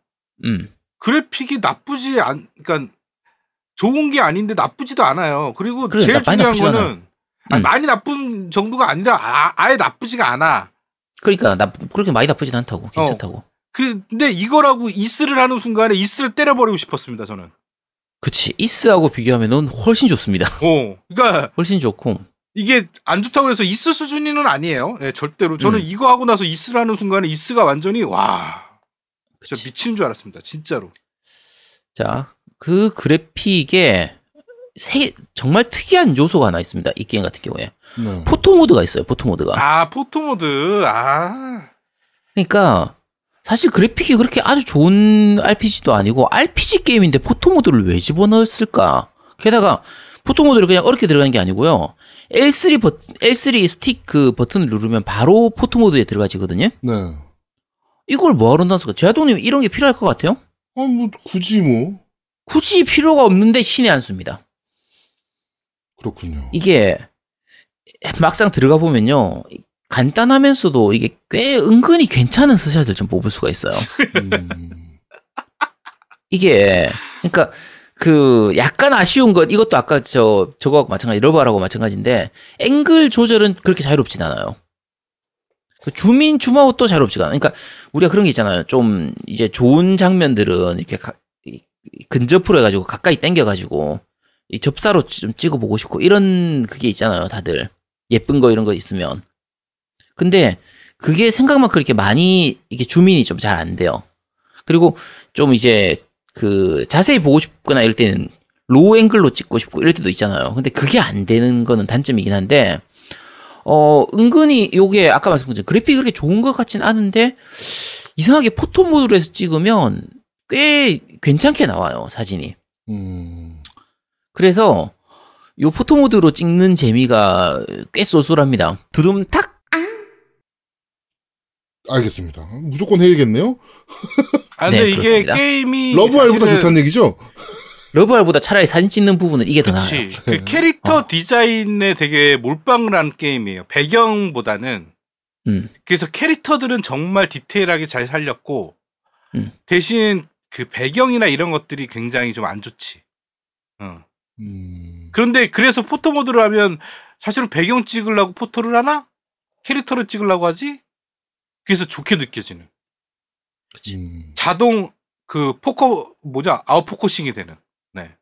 음 그래픽이 나쁘지 않, 그러니까 좋은 게 아닌데 나쁘지도 않아요. 그리고 그래, 제일 나- 많이 중요한. 거는 아니, 음. 많이 나쁜 정도가 아니라 아, 아예 나쁘지가 않아. 그러니까 나 그렇게 많이 나쁘진 않다고 괜찮다고. 그, 근데 이거라고 이스를 하는 순간에 이스를 때려버리고 싶었습니다. 저는. 그치 이스하고 비교하면은 훨씬 좋습니다. 어, 그러니까 훨씬 좋고 이게 안 좋다고 해서 이스 수준이는 아니에요. 예, 절대로. 저는 음. 이거 하고 나서 이스를 하는 순간에 이스가 완전히 와, 진짜 그치. 미치는 줄 알았습니다. 진짜로. 자, 그 그래픽에 세, 정말 특이한 요소가 하나 있습니다. 이 게임 같은 경우에. 네. photo 모드가 있어요. photo 모드가. 아, photo 모드. 아, 그러니까 사실 그래픽이 그렇게 아주 좋은 RPG도 아니고 RPG 게임인데 photo 모드를 왜 집어넣었을까? 게다가 photo 모드를 그냥 어렵게 들어가는 게 아니고요. L3 버, L3 스틱 그 버튼을 누르면 바로 photo 모드에 들어가지거든요. 네. 이걸 뭐하러 넣었을까? 제아동님 이런 게 필요할 것 같아요? 아, 뭐, 굳이 뭐. 굳이 필요가 없는데 신의 한 수입니다. 그렇군요. 이게 막상 들어가 보면요. 간단하면서도 이게 꽤 은근히 괜찮은 스샷을 좀 뽑을 수가 있어요. 음, 이게 그러니까 그 약간 아쉬운 것 이것도 아까 저 저거하고 마찬가지 러버하고 마찬가지인데 앵글 조절은 그렇게 자유롭진 않아요. 그 줌인 줌아웃도 자유롭지가 않아. 그러니까 우리가 그런 게 있잖아요. 좀 이제 좋은 장면들은 이렇게 가- 근접으로 해가지고 가까이 당겨가지고 이 접사로 좀 찍어보고 싶고 이런 그게 있잖아요. 다들 예쁜 거 이런 거 있으면. 근데 그게 생각만큼 그렇게 많이 이게 줌인이 좀 잘 안 돼요. 그리고 좀 이제 그 자세히 보고 싶거나 이럴 때는 로우 앵글로 찍고 싶고 이럴 때도 있잖아요. 근데 그게 안 되는 거는 단점이긴 한데 어 은근히 요게 아까 말씀드린 그래픽이 그렇게 좋은 것 같진 않은데 이상하게 포토 모드로 해서 찍으면 꽤 괜찮게 나와요 사진이. 음, 그래서 요 포토 모드로 찍는 재미가 꽤 쏠쏠합니다. 두둠탁 알겠습니다. 무조건 해야겠네요. 아, 근데 네, 이게 그렇습니다. 게임이. 러브알보다 사실은- 좋다는 얘기죠? 러브알보다 차라리 사진 찍는 부분은 이게 더 나아요. 그 캐릭터 어. 디자인에 되게 몰빵을 한 게임이에요. 배경보다는. 음. 그래서 캐릭터들은 정말 디테일하게 잘 살렸고, 음. 대신 그 배경이나 이런 것들이 굉장히 좀 안 좋지. 어. 음, 그런데 그래서 photo mode를 하면 사실은 배경 찍으려고 photo를 하나? 캐릭터를 찍으려고 하지? 그래서 좋게 느껴지는. 음, 자동 그 포커 뭐냐 아웃포커싱이 되는. 네,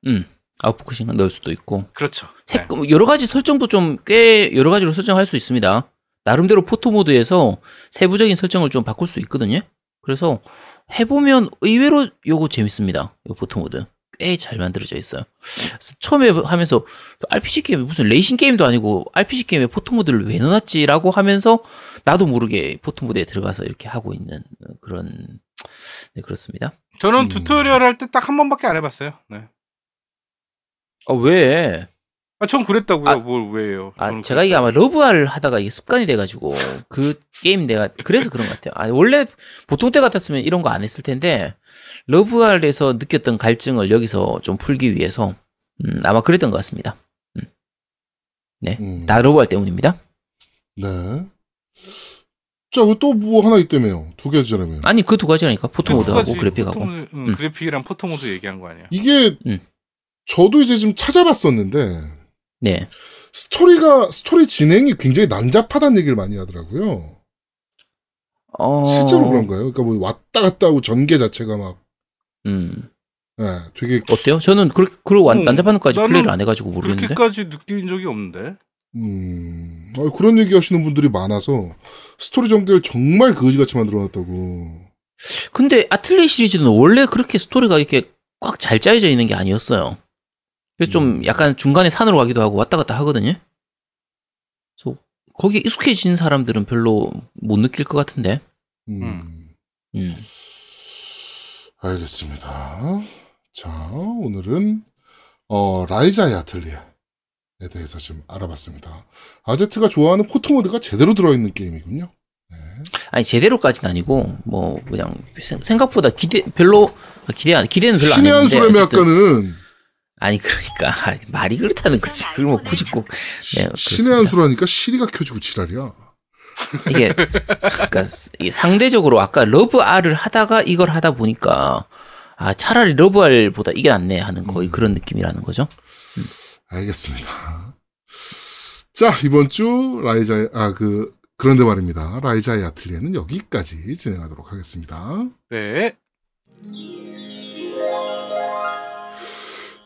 아웃포커싱 넣을 수도 있고 그렇죠. 색, 여러 가지 설정도 좀 꽤 여러 가지로 설정할 수 있습니다. 나름대로 photo mode에서 세부적인 설정을 좀 바꿀 수 있거든요. 그래서 해보면 의외로 요거 재밌습니다. 요 photo mode 꽤 잘 만들어져 있어요. 처음에 하면서 또 RPG 게임 무슨 레이싱 게임도 아니고 RPG 게임에 photo mode를 왜 넣어놨지라고 하면서 나도 모르게 photo mode에 들어가서 이렇게 하고 있는 그런 네 그렇습니다. 저는 음. 튜토리얼 할 때 딱 한 번밖에 안 해봤어요. 네. 아 왜? 아, 전 그랬다고요. 아, 뭘 왜요? 아, 제가 이게 아마 러브 R 하다가 이게 습관이 돼가지고 그 게임 내가 그래서 그런 것 같아요. 아, 원래 보통 때 같았으면 이런 거 안 했을 텐데 러브 R에서 느꼈던 갈증을 여기서 좀 풀기 위해서 음, 아마 그랬던 것 같습니다. 음. 다 러브 R 때문입니다. 네. 자, 또 뭐 하나 있다며요. 두 개잖아요. 아니 그 두 가지라니까 photo 그 mode하고 두 가지 그래픽하고. photo 음, 음. 그래픽이랑 photo mode 얘기한 거 아니야? 이게 음. 저도 이제 좀 찾아봤었는데 네. 스토리가 스토리 진행이 굉장히 난잡하다는 얘기를 많이 하더라고요. 어... 실제로 그런가요? 그러니까 뭐 왔다 갔다 하고 전개 자체가 막 음. 예, 되게 어때요? 저는 그렇게 완 음, 난잡한까지 플레이를 안 해가지고 모르겠는데. 그렇게까지 느낀 적이 없는데. 음, 아, 그런 얘기 하시는 분들이 많아서 스토리 전개를 정말 거지같이 만들어놨다고. 근데 아틀리 시리즈는 원래 그렇게 스토리가 이렇게 꽉 잘 짜여져 있는 게 아니었어요. 그래서 좀 음. 약간 중간에 산으로 가기도 하고 왔다 갔다 하거든요. 그래서 거기에 익숙해진 사람들은 별로 못 느낄 것 같은데. 음, 음. 음. 알겠습니다. 자, 오늘은 어, 라이자의 아틀리에에 대해서 좀 알아봤습니다. 아제트가 좋아하는 photo mode가 제대로 들어있는 게임이군요. 아니 제대로까지는 아니고 뭐 그냥 생- 생각보다 기대 별로 아, 기대 안 기대는 별로 안 신의 한 했는데 어쨌든- 아까는 아니 그러니까 말이 그렇다는 거지. 그걸 뭐 굳이 꼭 네, 신의 한. 수라니까 시리가 켜지고 지랄이야. 이게 그러니까 상대적으로 아까 러브 R을 하다가 이걸 하다 보니까 아 차라리 러브 R보다 이게 낫네 하는 거의 음. 그런 느낌이라는 거죠. 알겠습니다. 자, 이번 주 라이자의, 아, 그, 그런데 말입니다. 라이자의 아틀리에는 여기까지 진행하도록 하겠습니다. 네.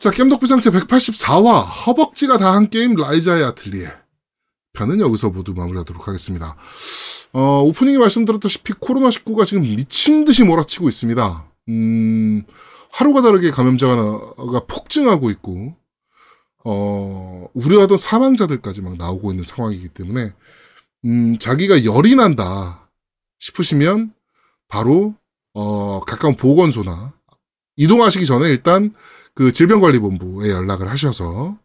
자, 겜덕비상 제184화 허벅지가 다한 게임 라이자의 아틀리에 편은 여기서 모두 마무리하도록 하겠습니다. 어, 오프닝에 말씀드렸다시피 코로나19가 지금 미친 듯이 몰아치고 있습니다. 음, 하루가 다르게 감염자가 폭증하고 있고, 어, 우려하던 사망자들까지 막 나오고 있는 상황이기 때문에, 음, 자기가 열이 난다 싶으시면 바로, 어, 가까운 보건소나 이동하시기 전에 일단 그 질병관리본부에 연락을 하셔서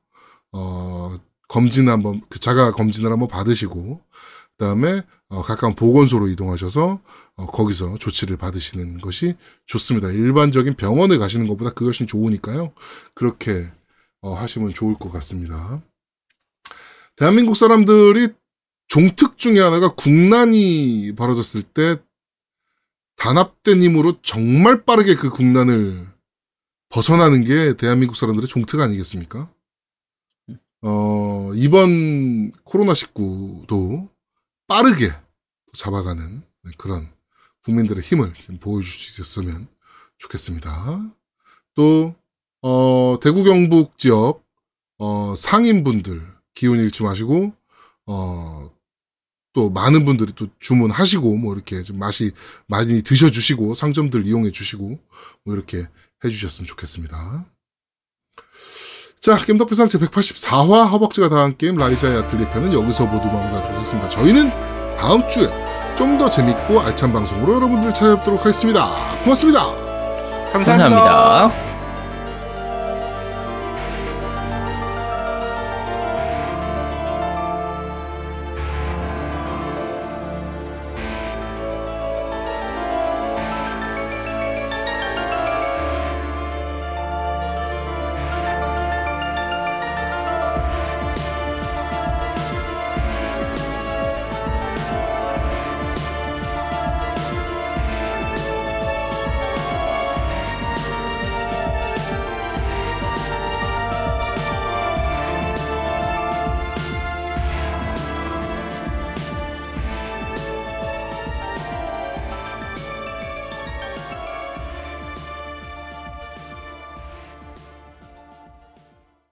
어 검진 한번 그 자가 검진을 한번 받으시고 그다음에 어, 가까운 보건소로 이동하셔서 어, 거기서 조치를 받으시는 것이 좋습니다. 일반적인 병원에 가시는 것보다 그것이 좋으니까요. 그렇게 어, 하시면 좋을 것 같습니다. 대한민국 사람들이 종특 중에 하나가 국난이 벌어졌을 때 단합된 힘으로 정말 빠르게 그 국난을 벗어나는 게 대한민국 사람들의 종특 아니겠습니까? 어, 이번 코로나19도 빠르게 잡아가는 그런 국민들의 힘을 좀 보여줄 수 있었으면 좋겠습니다. 또, 어, 대구 경북 지역, 어, 상인분들 기운 잃지 마시고, 어, 또 많은 분들이 또 주문하시고, 뭐 이렇게 좀 맛이 많이 드셔주시고, 상점들 이용해 주시고, 뭐 이렇게 해주셨으면 좋겠습니다. 자, 겜덕비상 제184화 허벅지가 다한 게임 라이자의 아틀리 편은 여기서 모두 마무리하도록 하겠습니다. 저희는 다음 주에 좀 더 재밌고 알찬 방송으로 여러분들 찾아뵙도록 하겠습니다. 고맙습니다. 감사합니다. 감사합니다.